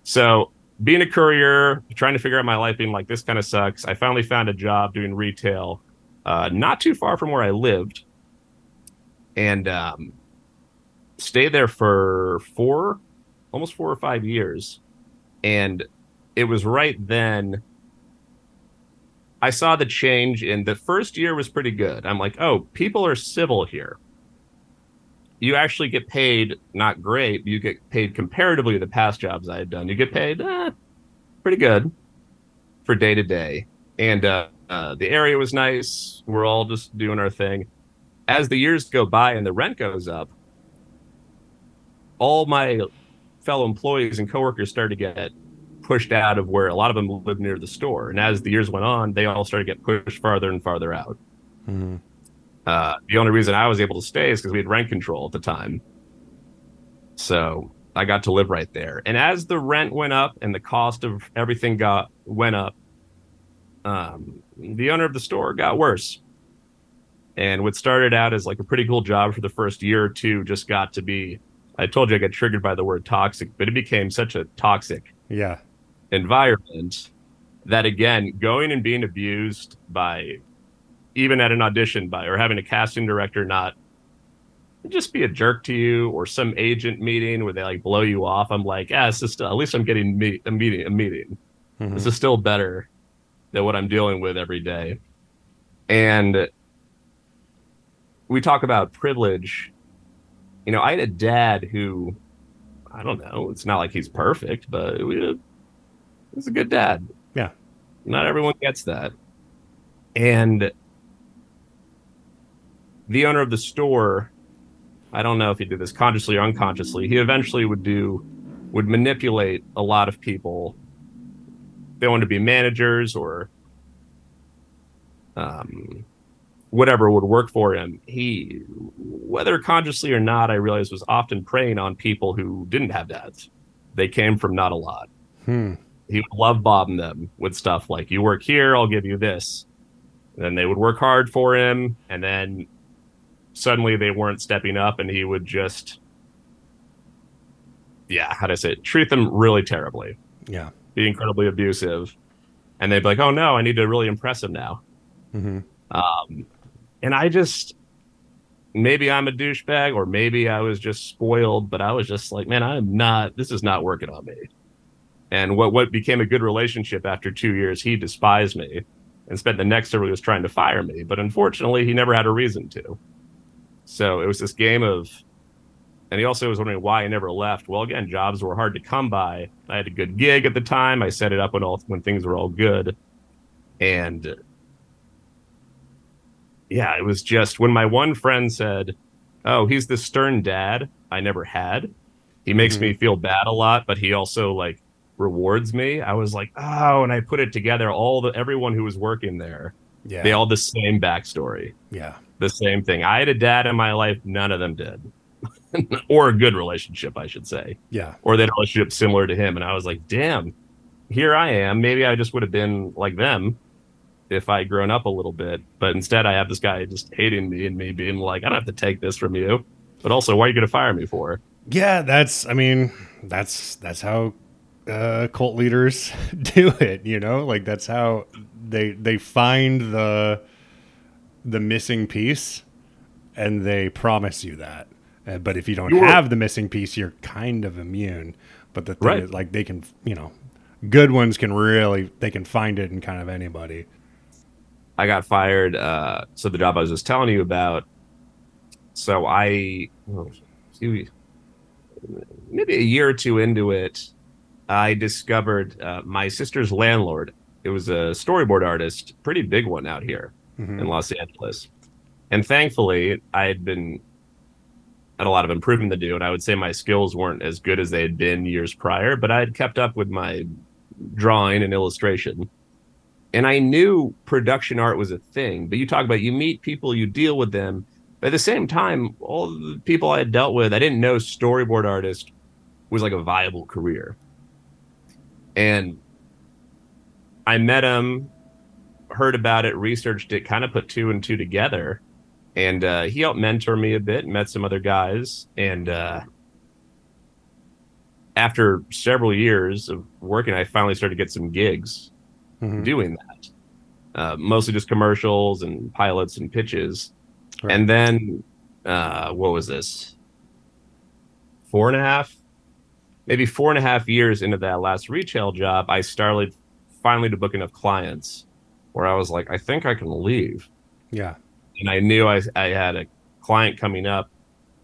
So being a courier, trying to figure out my life, being like, this kind of sucks. I finally found a job doing retail, uh, not too far from where I lived, and um, stayed there for four, almost four or five years. And it was right then I saw the change in the first year was pretty good. I'm like, oh, people are civil here. You actually get paid not great, you get paid comparatively to the past jobs I had done. You get paid eh, pretty good for day to day. And uh, uh, the area was nice. We're all just doing our thing. As the years go by and the rent goes up, all my fellow employees and coworkers started to get pushed out of where a lot of them lived near the store. And as the years went on, they all started to get pushed farther and farther out. Mm-hmm. Uh, the only reason I was able to stay is because we had rent control at the time. So I got to live right there. And as the rent went up and the cost of everything got went up, um, the owner of the store got worse. And what started out as like a pretty cool job for the first year or two just got to be I told you I got triggered by the word toxic, but it became such a toxic yeah. environment that again going and being abused by even at an audition by or having a casting director not just be a jerk to you or some agent meeting where they like blow you off i'm like yeah this is still, at least i'm getting me- a meeting a meeting. Mm-hmm. this is still better than what i'm dealing with every day. And we talk about privilege you know, I had a dad who, I don't know, it's not like he's perfect, but he's a good dad. Yeah. Not everyone gets that. and the owner of the store i don't know if he did this consciously or unconsciously he eventually would do would manipulate a lot of people they wanted to be managers or um, whatever would work for him. He whether consciously or not i realized was often preying on people who didn't have dads. They came from not a lot. Hmm. he would love bombing them with stuff like you work here i'll give you this. And then they would work hard for him and then suddenly they weren't stepping up and he would just yeah how do i say it? Treat them really terribly. Yeah. be incredibly abusive. And they'd be like oh no i need to really impress him now. Hmm um, and i just maybe i'm a douchebag or maybe i was just spoiled but i was just like man i'm not this is not working on me and what what became a good relationship after two years he despised me and spent the next several years trying to fire me but unfortunately he never had a reason to so it was this game of and he also was wondering why I never left. Well, again, jobs were hard to come by. I had a good gig at the time. I set it up when all when things were all good, and yeah, it was just when my one friend said, "Oh, he's the stern dad I never had. He makes Mhm. me feel bad a lot, but he also like rewards me." I was like, "Oh," and I put it together. All the everyone who was working there, Yeah. they all the same backstory yeah. the same thing. I had a dad in my life, none of them did. or a good relationship, I should say. Yeah. Or they had a relationship similar to him. And I was like, damn, here I am. Maybe I just would have been like them if I had grown up a little bit. But instead I have this guy just hating me and me being like, I don't have to take this from you. But also, why are you gonna fire me for? Yeah, that's I mean, that's that's how uh cult leaders do it, you know? Like that's how they they find the the missing piece and they promise you that. Uh, but if you don't You're- have the missing piece, you're kind of immune. But the thing Right. is like they can, you know, good ones can really they can find it in kind of anybody. I got fired. Uh, so the job I was just telling you about. So I, oh, maybe a year or two into it, I discovered uh, my sister's landlord. It was a storyboard artist, pretty big one out here Mhm. in Los Angeles. And thankfully, I had been had a lot of improvement to do, and I would say my skills weren't as good as they had been years prior, but I had kept up with my drawing and illustration. And I knew production art was a thing, but you talk about you meet people, you deal with them. But at the same time, all the people I had dealt with, I didn't know storyboard artist was like a viable career. And I met him, heard about it, researched it, kind of put two and two together. And uh, he helped mentor me a bit, met some other guys. And uh, after several years of working, I finally started to get some gigs Mhm. doing that. Uh, mostly just commercials and pilots and pitches. Right. And then, uh, what was this? Four and a half, maybe four and a half years into that last retail job, I started finally to book enough clients where I was like, I think I can leave. Yeah. And I knew I, I had a client coming up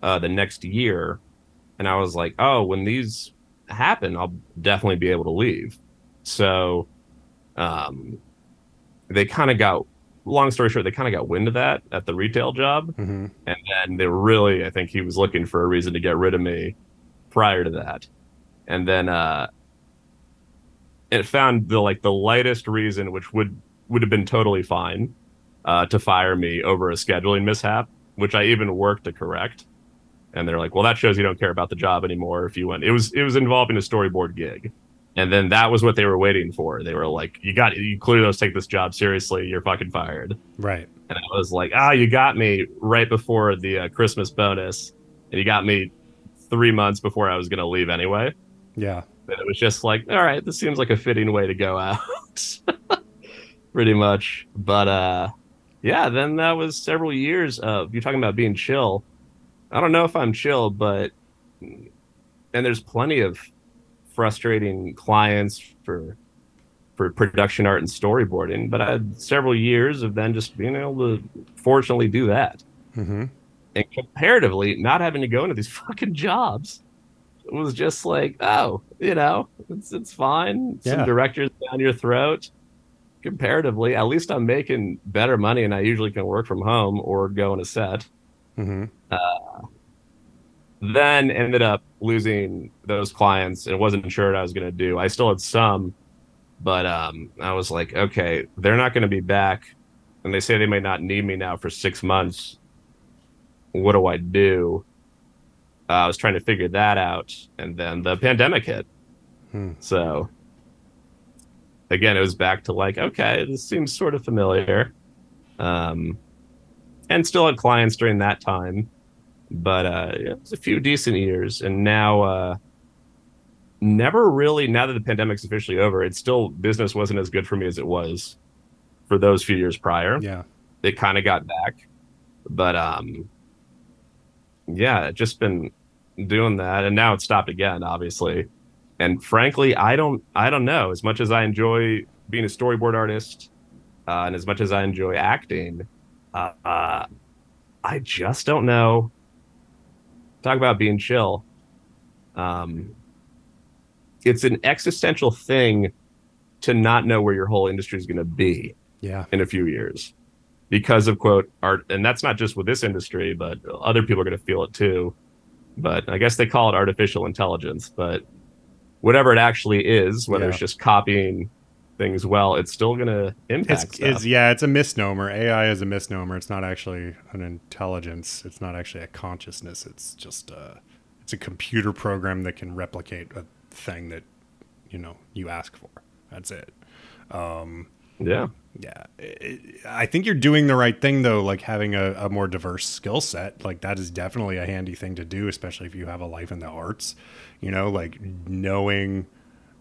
uh, the next year. And I was like, oh, when these happen, I'll definitely be able to leave. So um, they kind of got, long story short, they kind of got wind of that at the retail job. hmm And then they really, I think he was looking for a reason to get rid of me prior to that. And then uh, it found the like the lightest reason, which would would have been totally fine, uh, to fire me over a scheduling mishap, which I even worked to correct. And they're like, "Well, that shows you don't care about the job anymore." If you went, it was it was involving a storyboard gig, and then that was what they were waiting for. They were like, "You got you clearly don't take this job seriously. You're fucking fired." Right. And I was like, "Ah, you got me right before the uh, Christmas bonus, and you got me three months before I was going to leave anyway." Yeah. But it was just like, all right, this seems like a fitting way to go out. Pretty much. But uh yeah, then that was several years of you talking about being chill. I don't know if I'm chill, but and there's plenty of frustrating clients for for production art and storyboarding, but I had several years of then just being able to fortunately do that. Hmm and comparatively not having to go into these fucking jobs it was just like oh you know it's it's fine. Some directors down your throat. Comparatively, at least I'm making better money, and I usually can work from home or go on a set. Mm-hmm. Uh, then ended up losing those clients. It wasn't sure what I was going to do. I still had some, but um, I was like, okay, they're not going to be back, and they say they may not need me now for six months. What do I do? Uh, I was trying to figure that out, and then the pandemic hit. Hmm. So again, it was back to like, okay, this seems sort of familiar. Um, and still had clients during that time, but uh, it was a few decent years. And now, uh, never really, now that the pandemic's officially over, it's still business wasn't as good for me as it was for those few years prior. Yeah. It kind of got back, but um, yeah, it just been doing that, and now it's stopped again, obviously. And frankly, I don't, I don't know. As much as I enjoy being a storyboard artist, uh, and as much as I enjoy acting, uh, uh, I just don't know. Talk about being chill. Um, it's an existential thing to not know where your whole industry is going to be Yeah. in a few years because of quote art and that's not just with this industry but other people are going to feel it too but i guess they call it artificial intelligence but whatever it actually is whether Yeah. it's just copying things well it's still going to impact It's, stuff. it's yeah, it's a misnomer. AI is a misnomer. It's not actually an intelligence. It's not actually a consciousness. It's just a, it's a computer program that can replicate a thing that you know you ask for. That's it. Um, yeah yeah, it, I think you're doing the right thing though. Like having a, a more diverse skill set, like that is definitely a handy thing to do, especially if you have a life in the arts. You know, like knowing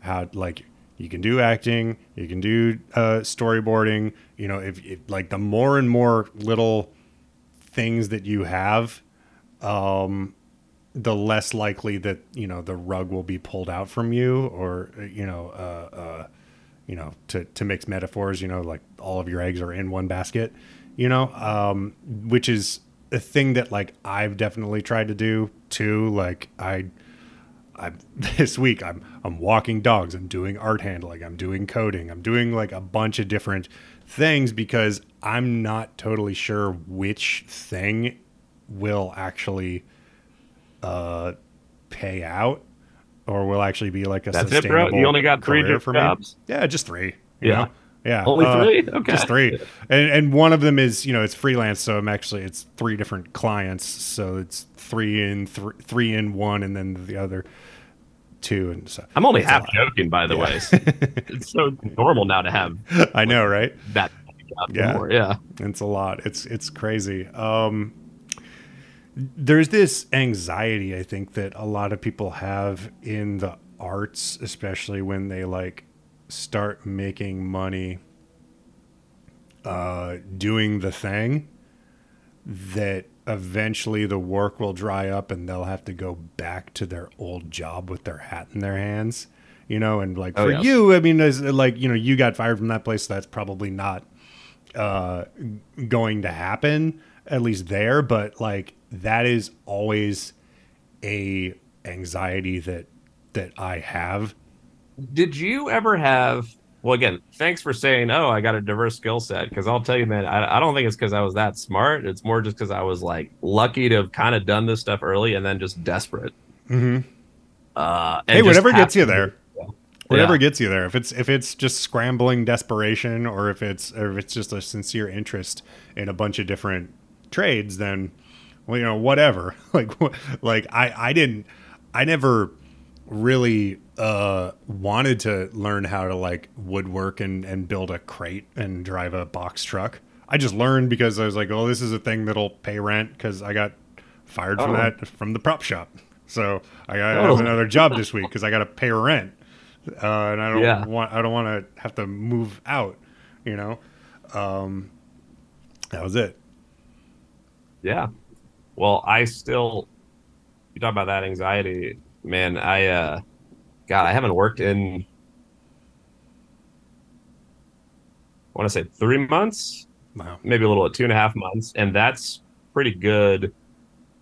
how like you can do acting, you can do uh, storyboarding. You know, if, if like the more and more little things that you have, um, the less likely that you know the rug will be pulled out from you, or uh, you know, uh, uh, you know, to to mix metaphors. You know, like all of your eggs are in one basket. You know, um, which is a thing that like I've definitely tried to do too. Like I. I'm this week I'm I'm walking dogs, I'm doing art handling, I'm doing coding, I'm doing like a bunch of different things because I'm not totally sure which thing will actually uh pay out or will actually be like a That's it, bro? sustainable You only got three different jobs? me. Yeah, just three. Yeah. know? Yeah. Only uh, three? Okay. Just three. And and one of them is, you know, it's freelance, so I'm actually it's three different clients, so it's three in three three in one and then the other two and so i'm only half joking by the Yeah. way it's so normal now to have I know, right? that Yeah. more. yeah It's a lot. It's it's crazy. Um, there's this anxiety I think that a lot of people have in the arts, especially when they like start making money uh, doing the thing. That eventually the work will dry up and they'll have to go back to their old job with their hat in their hands. You know, and like Oh, for yeah. you, I mean, as, like you know, you got fired from that place. So that's probably not uh, going to happen at least there but like that is always a anxiety that that i have did you ever have well again thanks for saying oh i got a diverse skill set because i'll tell you man I, I don't think it's because i was that smart. It's more just because i was like lucky to have kind of done this stuff early and then just desperate. Mm-hmm. uh and hey whatever gets you there. whatever Yeah. gets you there. If it's if it's just scrambling desperation or if it's or if it's just a sincere interest in a bunch of different trades then well you know whatever. Like like i i didn't i never really uh wanted to learn how to like woodwork and and build a crate and drive a box truck i just learned because i was like oh this is a thing that'll pay rent because i got fired from Oh. that from the prop shop so i got Oh. have another job this week because i gotta pay rent uh, and I don't Yeah. want I don't want to have to move out, you know. Um, that was it. yeah well i still you talk about that anxiety man i uh god i haven't worked in i want to say three months Wow. maybe a little at two and a half months, and that's pretty good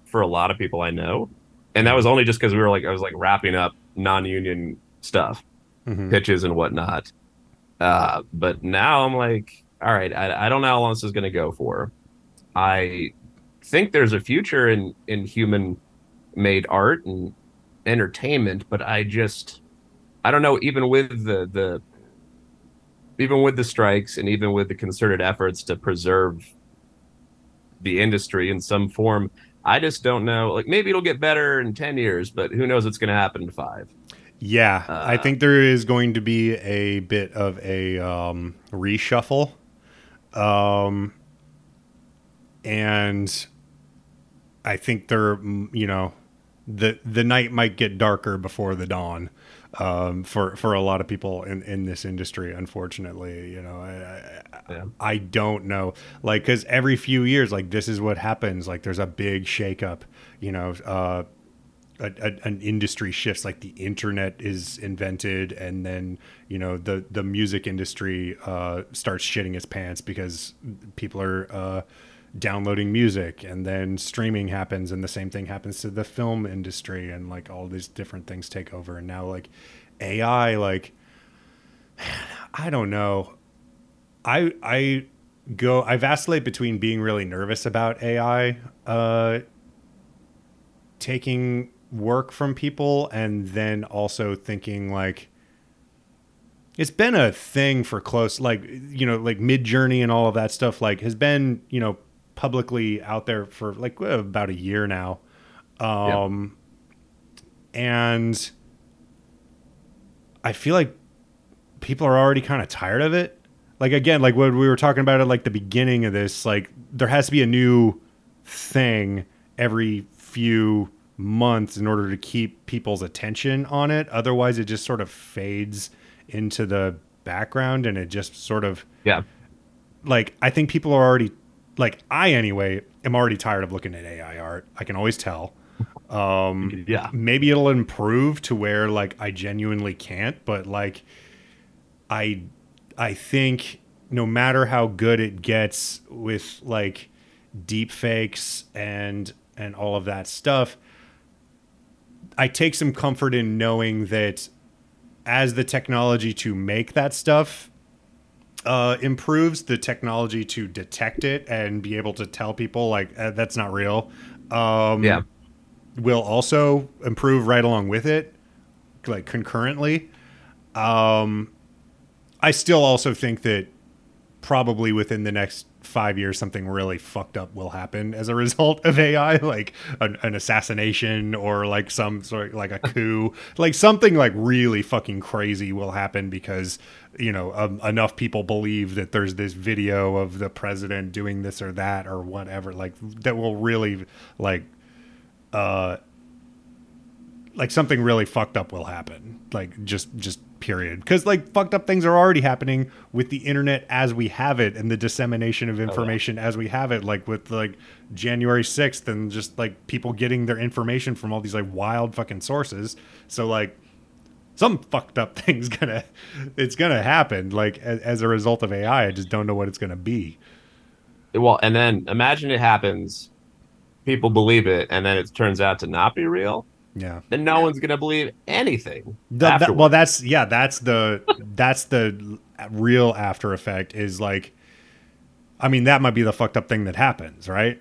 for a lot of people I know. And that was only just because we were like I was like wrapping up non-union stuff, Mhm. pitches and whatnot. Uh, but now I'm like, all right, I, I don't know how long this is going to go for. I think there's a future in in human made art and entertainment, but I just I don't know. Even with the the even with the strikes and even with the concerted efforts to preserve the industry in some form, I just don't know. Like maybe it'll get better in ten years, but who knows what's going to happen in five. Yeah, uh, I think there is going to be a bit of a um, reshuffle, um, and I think there, you know, the the night might get darker before the dawn um, for for a lot of people in, in this industry. Unfortunately, you know, I I, yeah. I don't know, like, because every few years, like, this is what happens. Like, there's a big shakeup. You know, uh, a, a, an industry shifts. Like, the internet is invented, and then you know the the music industry uh, starts shitting its pants because people are. Uh, downloading music and then streaming happens and the same thing happens to the film industry and like all these different things take over. And now like AI like I don't know. I I go I vacillate between being really nervous about AI uh taking work from people and then also thinking like it's been a thing for close like you know like Midjourney and all of that stuff like has been you know publicly out there for like about a year now. Um, yep. and I feel like people are already kind of tired of it. Like again, like what we were talking about at like the beginning of this, like there has to be a new thing every few months in order to keep people's attention on it. Otherwise, it just sort of fades into the background and it just sort of yeah. Like I think people are already like I anyway am already tired of looking at AI art. I can always tell. Um, yeah, maybe it'll improve to where like I genuinely can't, but like I I think no matter how good it gets with like deep fakes and and all of that stuff, I take some comfort in knowing that as the technology to make that stuff uh, improves the technology to detect it and be able to tell people like uh, that's not real. Um, yeah, will also improve right along with it, like concurrently. Um, I still also think that probably within the next five years something really fucked up will happen as a result of AI, like an, an, assassination or like some sort of like a coup, like something like really fucking crazy will happen because you know um, enough people believe that there's this video of the president doing this or that or whatever, like that will really like uh like something really fucked up will happen, like just just period. Because like fucked up things are already happening with the internet as we have it and the dissemination of information oh, yeah. as we have it like with like january 6th and just like people getting their information from all these like wild fucking sources. So like some fucked up things gonna it's gonna happen like as, as a result of ai i just don't know what it's gonna be. Well and then imagine it happens people believe it and then it turns out to not be real yeah. Then no one's gonna believe anything. The, that, well, that's yeah, that's the that's the real after effect is like, I mean, that might be the fucked up thing that happens, right?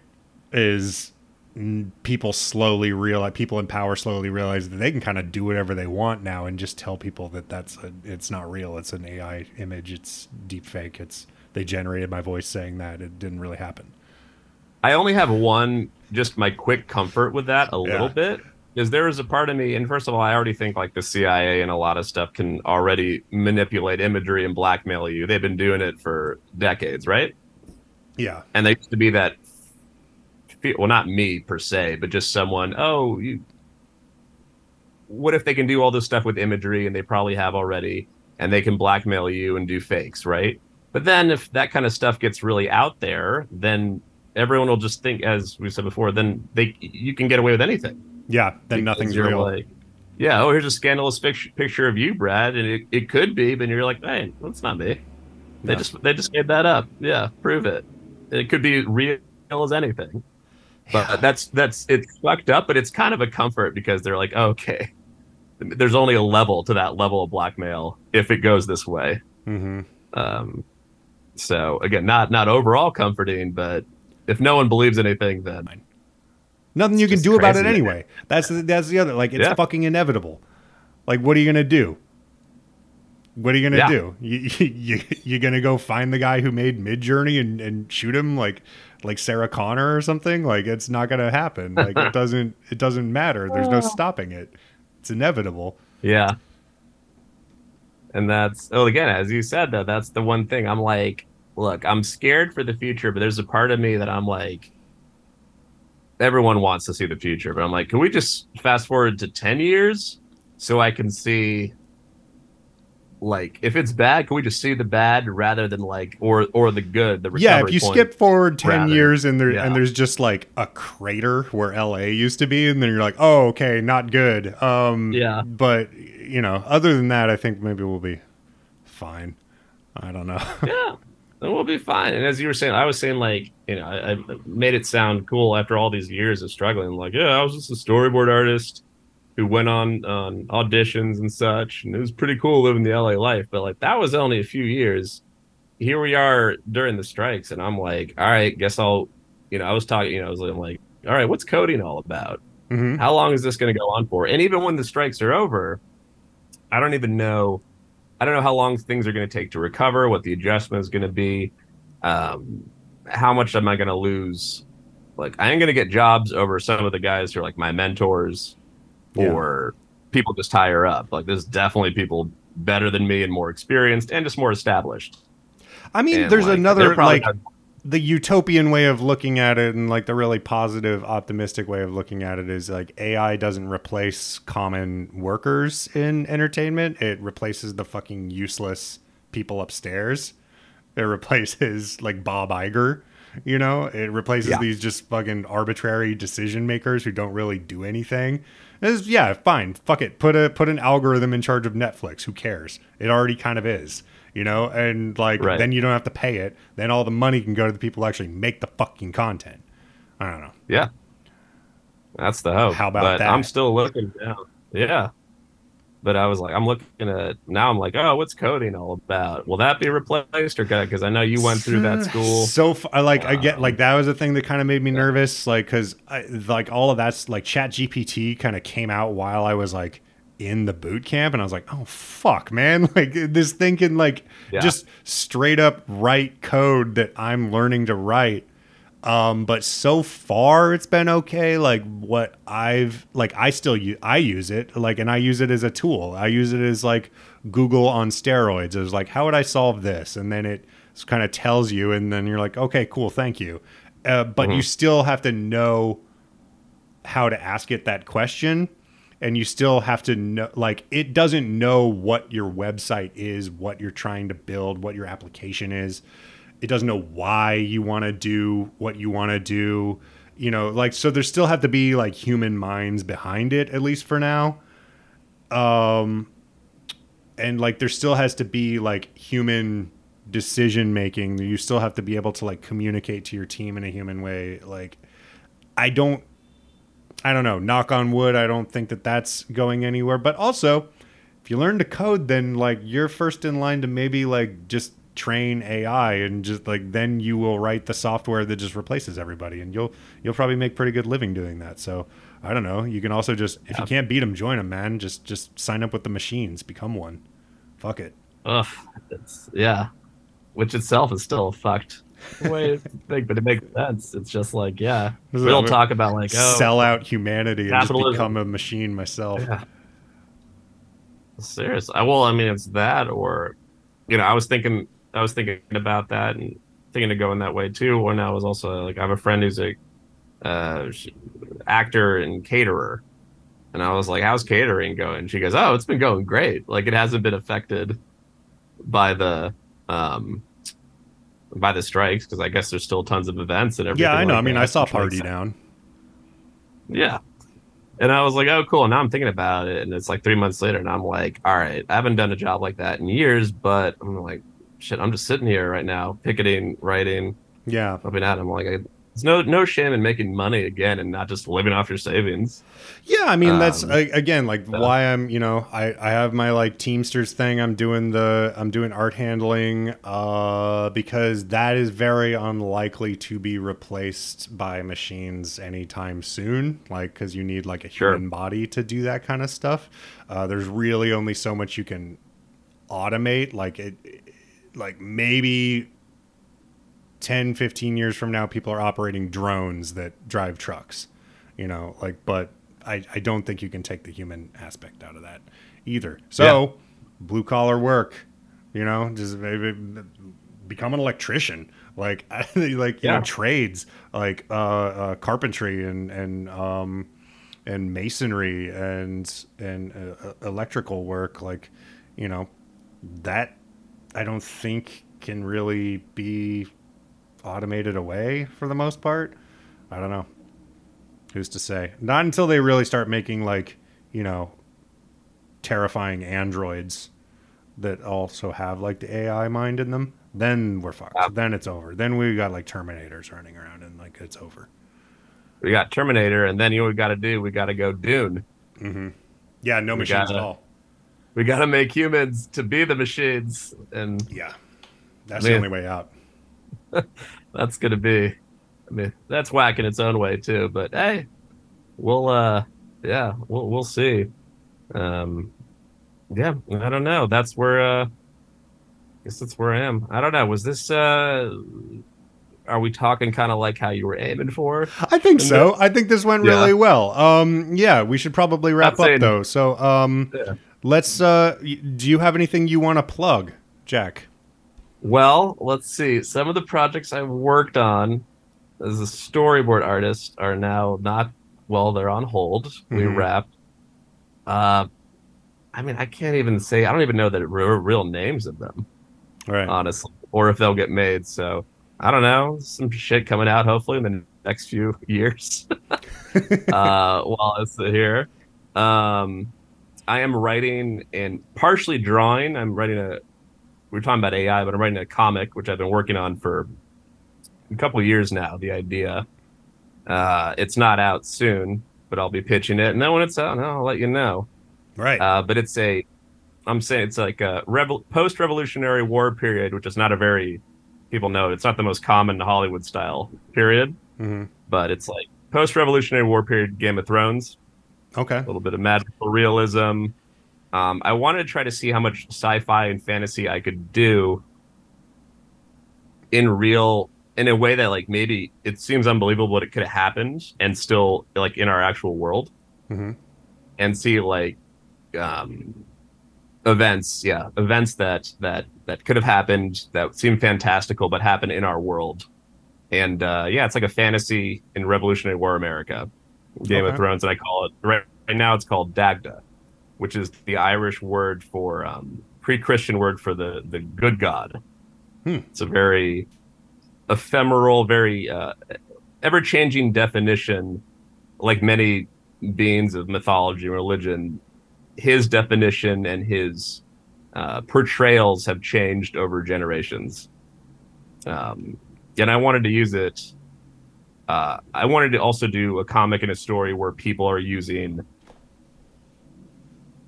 Is people slowly realize people in power slowly realize that they can kind of do whatever they want now and just tell people that that's a, it's not real it's an ai image it's deep fake it's they generated my voice saying that it didn't really happen i only have one just my quick comfort with that a yeah. little bit is there is a part of me, and first of all, I already think like the CIA and a lot of stuff can already manipulate imagery and blackmail you. They've been doing it for decades, right? Yeah. And they used to be that, well, not me per se, but just someone, oh, you, what if they can do all this stuff with imagery and they probably have already, and they can blackmail you and do fakes, right? But then if that kind of stuff gets really out there, then everyone will just think, as we said before, then they you can get away with anything yeah, then nothing's real. Like, yeah, oh, here's a scandalous picture, picture of you, Brad, and it, it could be, but you're like, hey, that's not me. They just they just made that up. Yeah, prove it. It could be real as anything. But yeah. that's that's it's fucked up, but it's kind of a comfort because they're like, okay, there's only a level to that level of blackmail if it goes this way. Mm-hmm. Um, so again, not not overall comforting, but if no one believes anything, then Nothing you can do about it anyway. That's the, that's the other. Like it's Yeah. fucking inevitable. Like what are you gonna do? What are you gonna Yeah. do? You, you you gonna go find the guy who made Midjourney and and shoot him like like Sarah Connor or something? Like it's not gonna happen. Like it doesn't it doesn't matter. There's no oh. stopping it. It's inevitable. Yeah. And that's oh again, as you said though, that's the one thing I'm like, look, I'm scared for the future, but there's a part of me that I'm like everyone wants to see the future, but I'm like, can we just fast forward to 10 years so I can see like if it's bad, can we just see the bad rather than like or or the good, the Yeah, if recovery you point? skip forward ten rather. years and there Yeah. and there's just like a crater where LA used to be, and then you're like, oh, okay, not good. Um, Yeah. But you know, other than that, I think maybe we'll be fine. I don't know. yeah then we'll be fine. And as you were saying i was saying like you know I, I made it sound cool after all these years of struggling. Like yeah i was just a storyboard artist who went on on auditions and such and it was pretty cool living the la life. But like that was only a few years. Here we are during the strikes and i'm like all right guess i'll you know i was talking you know i was like all right what's coding all about? Hmm how long is this going to go on for? And even when the strikes are over, I don't even know. I don't know how long things are going to take to recover, what the adjustment is going to be, um, how much am I going to lose? Like, I am going to get jobs over some of the guys who are like my mentors Yeah. or people just higher up. Like, there's definitely people better than me and more experienced and just more established. I mean, And, there's like, another like not- the utopian way of looking at it, and like the really positive, optimistic way of looking at it is like AI doesn't replace common workers in entertainment. It replaces the fucking useless people upstairs. It replaces like Bob Iger. You know, it replaces Yeah. these just fucking arbitrary decision makers who don't really do anything. It's, yeah, fine. Fuck it. Put a put an algorithm in charge of Netflix. Who cares? It already kind of is. You know, and like Right. then you don't have to pay it. Then all the money can go to the people who actually make the fucking content. I don't know. Yeah. That's the hope. How about but that? I'm still looking down. Yeah. But I was like, I'm looking at now. I'm like, oh, what's coding all about? Will that be replaced or because I know you went through that school? So I like I get Um, like that was a thing that kind of made me nervous, like because like all of that's like Chat GPT kind of came out while I was like in the boot camp, and I was like, oh fuck, man, like this thing can like Yeah. just straight up write code that I'm learning to write. Um, but so far it's been okay. Like what I've like, I still use, I use it like, and I use it as a tool. I use it as like Google on steroids. It was like, how would I solve this? And then it kind of tells you, and then you're like, okay, cool, thank you. Uh, but you still have to know how to ask it that question and you still have to know like it doesn't know what your website is what you're trying to build what your application is. It doesn't know why you want to do what you want to do you know like so there still have to be like human minds behind it at least for now. Um and like there still has to be like human decision making you still have to be able to like communicate to your team in a human way. Like i don't I don't know, knock on wood, I don't think that that's going anywhere. But also, if you learn to code, then like you're first in line to maybe like just train AI and just like then you will write the software that just replaces everybody and you'll you'll probably make pretty good living doing that. So, I don't know, you can also just if you can't beat them, join them, man. Just just sign up with the machines, become one. Fuck it. Ugh, it's yeah, which itself is still a way to think, but it makes sense. It's just like yeah, we don't talk about like oh, Sell out humanity and just become a machine myself. Yeah. Serious. I well, I mean, it's that, or you know, I was thinking, I was thinking about that and thinking of going that way too. When I was also like, I have a friend who's a uh, actor and caterer, and I was like, "How's catering going?" She goes, "Oh, it's been going great. Like, it hasn't been affected by the um by the strikes because I guess there's still tons of events and everything." Yeah, I know. like I mean, that, I saw Party. Down. Yeah. And I was like, oh, cool. Now I'm thinking about it. And it's like three months later. And I'm like, all right, I haven't done a job like that in years, but I'm like, shit, I'm just sitting here right now, picketing, writing, Yeah. helping out. I'm like, I, there's no no shame in making money again and not just living off your savings. Yeah, I mean that's Um, a- again like why I'm you know I I have my like Teamsters thing. I'm doing the I'm doing art handling uh because that is very unlikely to be replaced by machines anytime soon. Like because you need like a Sure. human body to do that kind of stuff. Uh, there's really only so much you can automate. Like it, like maybe 10 15 years from now people are operating drones that drive trucks you know like but i i don't think you can take the human aspect out of that either. So blue collar work you know just maybe become an electrician. Like like you Yeah. know trades like uh, uh carpentry and and um and masonry and and uh, electrical work like you know that i don't think can really be automated away for the most part. I don't know. Who's to say? Not until they really start making like, you know, terrifying androids that also have like the AI mind in them. Then we're fucked. Then it's over. Then we got like Terminators running around and like it's over. We got Terminator, and then you know what we got to do? We got to go Dune. Mm-hmm. Yeah, no We machines gotta- at all. We got to make humans to be the machines, and Yeah. That's Man. the only way out. that's gonna be. I mean, that's whack in its own way too. But hey, we'll uh, yeah, we'll we'll see. Um, yeah, I don't know. That's where uh, I guess that's where I am. I don't know. Was this uh, are we talking kind of like how you were aiming for? I think so. I think this went Yeah. really well. Um, yeah, we should probably wrap Not up saying- though. So, um, Yeah. let's. Uh, do you have anything you want to plug, Jack? Well, let's see. Some of the projects I've worked on as a storyboard artist are now not well, they're on hold. We Mhm. wrapped. Uh I mean, I can't even say I don't even know the real, real names of them, Right. honestly, or if they'll get made. So I don't know. Some shit coming out hopefully in the next few years. uh while it's here. Um I am writing and partially drawing. I'm writing a we are talking about AI, but I'm writing a comic which I've been working on for a couple of years now. The idea, uh, it's not out soon, but I'll be pitching it, and then when it's out, I'll let you know. right. Uh, but it's a, I'm saying it's like a revol- post-revolutionary war period, which is not a very people know it's not the most common Hollywood style period, hmm but it's like post-revolutionary war period Game of Thrones Okay. a little bit of magical realism. Um, I wanted to try to see how much sci-fi and fantasy I could do in real, in a way that like maybe it seems unbelievable that it could have happened and still like in our actual world, hmm and see like um, events, yeah, events that that that could have happened that seem fantastical but happen in our world. And uh, yeah, it's like a fantasy in Revolutionary War America, Game Okay. of Thrones, and I call it right, right now. It's called Dagda, which is the Irish word for um, pre-Christian word for the the good God. Hmm. It's a very ephemeral, very uh, ever-changing definition, like many beings of mythology and religion. His definition and his uh, portrayals have changed over generations. Um, and I wanted to use it. Uh, I wanted to also do a comic and a story where people are using.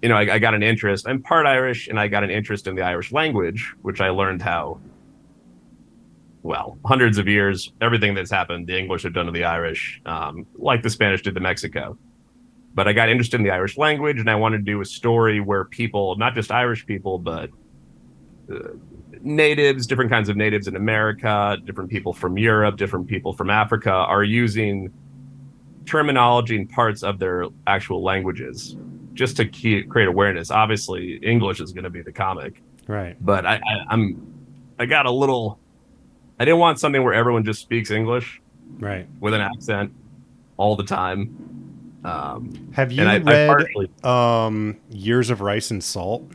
You know, I, I got an interest. I'm part Irish, and I got an interest in the Irish language, which I learned how. Well, hundreds of years, everything that's happened, the English have done to the Irish, um, like the Spanish did to Mexico. But I got interested in the Irish language, and I wanted to do a story where people, not just Irish people, but uh, natives, different kinds of natives in America, different people from Europe, different people from Africa are using terminology and parts of their actual languages just to keep, create awareness. Obviously, English is going to be the comic, Right. but I, I, I'm I got a little. I didn't want something where everyone just speaks English Right. with an accent all the time. Um, Have you I, I read partially um, Years of Rice and Salt?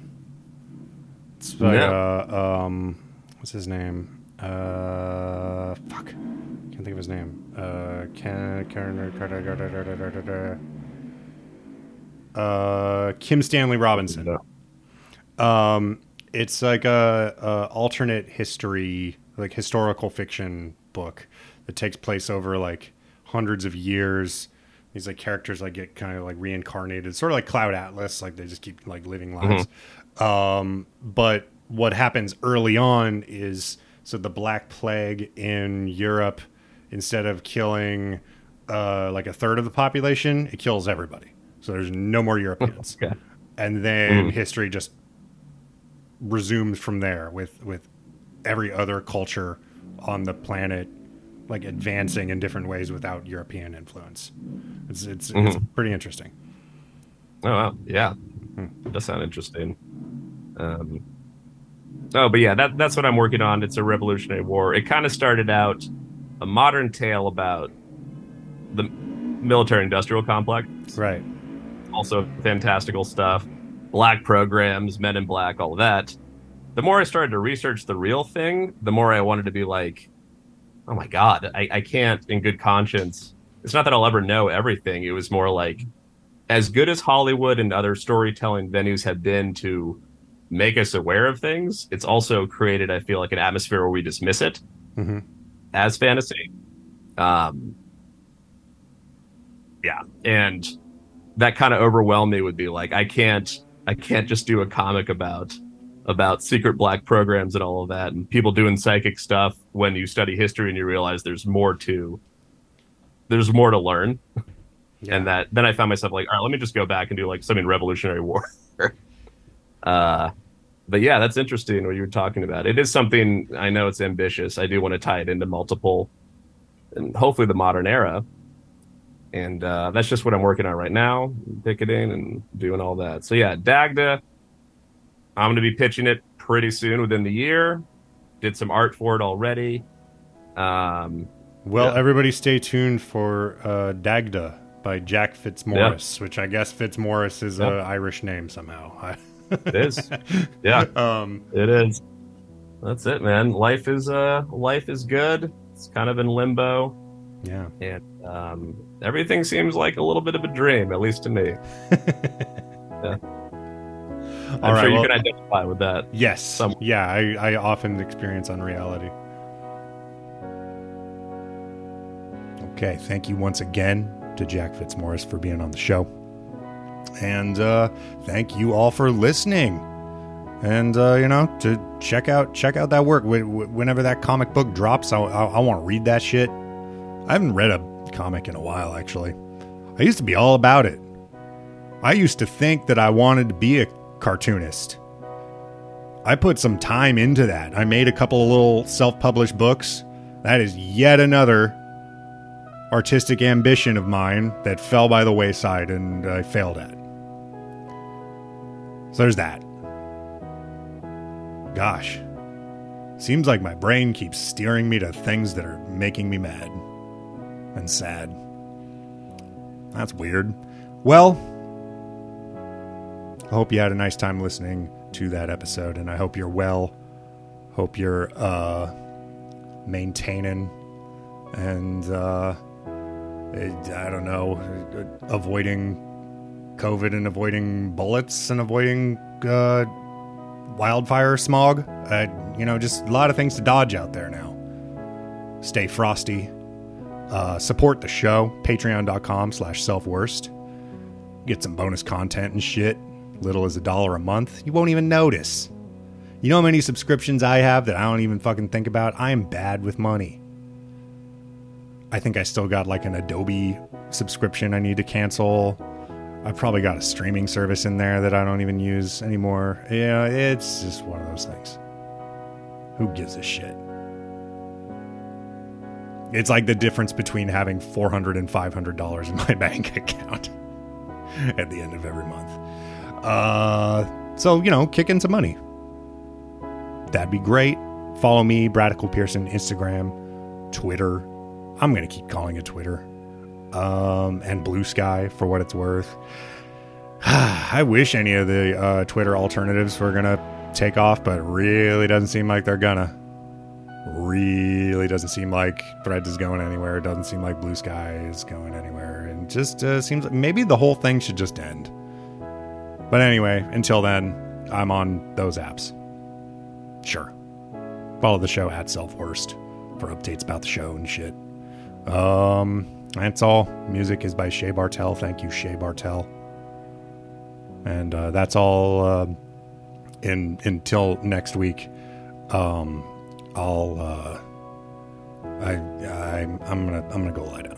It's by No. uh, um, what's his name? Uh, fuck, can't think of his name. Uh, Ken, uh, Kim Stanley Robinson. Um, it's like a, a alternate history like historical fiction book that takes place over like hundreds of years. These like characters like get kind of like reincarnated, sort of like Cloud Atlas, like they just keep like living lives. Um, but what happens early on is so the Black Plague in Europe, instead of killing uh, like a third of the population, it kills everybody. So there's no more Europeans. Okay. And then hmm. history just resumes from there with with every other culture on the planet like advancing in different ways without European influence. It's it's, it's hmm. pretty interesting. Oh wow, yeah, hmm. that does sound interesting. Um, oh, but yeah, that that's what I'm working on. It's a Revolutionary War. It kind of started out a modern tale about the military-industrial complex. Right. Also, fantastical stuff. Black programs, Men in Black, all of that. The more I started to research the real thing, the more I wanted to be like, oh my god, I, I can't in good conscience. It's not that I'll ever know everything. It was more like, as good as Hollywood and other storytelling venues have been to make us aware of things, it's also created, I feel like, an atmosphere where we dismiss it Mhm. as fantasy. Um, yeah, and that kind of overwhelmed me. Would be like, I can't, I can't just do a comic about about secret black programs and all of that, and people doing psychic stuff. When you study history and you realize there's more to, there's more to learn and that then I found myself like, all right, let me just go back and do like something Revolutionary War. uh, but yeah, that's interesting what you were talking about. It is something I know it's ambitious. I do want to tie it into multiple, and hopefully the modern era. And uh, that's just what I'm working on right now, picketing and doing all that. So yeah, Dagda, I'm going to be pitching it pretty soon within the year. Did some art for it already. Um, Well, Yeah. everybody stay tuned for uh, Dagda by Jack Fitzmorris, which I guess Fitzmorris is Yeah. a Irish name somehow. It is, yeah. um, It is. That's it, man. Life is uh life is good. It's kind of in limbo, yeah. and um, everything seems like a little bit of a dream, at least to me. I'm All right. sure you well- can identify with that. Yes. Some- Yeah, I, I often experience unreality. Okay, thank you once again to Jack Fitzmorris for being on the show. And uh, thank you all for listening. And uh, you know, to check out check out that work Wh- wh- whenever that comic book drops. I, I, I want to read that shit. I haven't read a comic in a while, actually. I used to be all about it. I used to think that I wanted to be a cartoonist. I put some time into that. I made a couple of little self published books. That is yet another artistic ambition of mine that fell by the wayside and I failed at. So there's that. Gosh. Seems like my brain keeps steering me to things that are making me mad and sad. That's weird. Well, I hope you had a nice time listening to that episode, and I hope you're well. Hope you're uh, maintaining and uh, I don't know, avoiding COVID and avoiding bullets and avoiding uh, wildfire smog. Uh, you know, just a lot of things to dodge out there now. Stay frosty. Uh, support the show. Patreon.com slash self-worst. Get some bonus content and shit. Little as a dollar a month. You won't even notice. You know how many subscriptions I have that I don't even fucking think about? I am bad with money. I think I still got like an Adobe subscription I need to cancel. I've probably got a streaming service in there that I don't even use anymore. Yeah, it's just one of those things. Who gives a shit? It's like the difference between having $400 and $500 in my bank account at the end of every month. Uh, so, you know, kick in some money. That'd be great. Follow me, Bradical Pearson, Instagram, Twitter. I'm going to keep calling it Twitter. Um, and Blue Sky for what it's worth. I wish any of the uh, Twitter alternatives were going to take off, but really doesn't seem like they're gonna. Really doesn't seem like Threads is going anywhere. It doesn't seem like Blue Sky is going anywhere. And just uh, seems like maybe the whole thing should just end. But anyway, until then, I'm on those apps. Sure. Follow the show at Self Worst for updates about the show and shit. Um, that's all. Music is by Shea Bartel. Thank you, Shea Bartel. And uh, that's all. Uh, in until next week, um, I'll. Uh, I, I I'm gonna I'm gonna go lie down.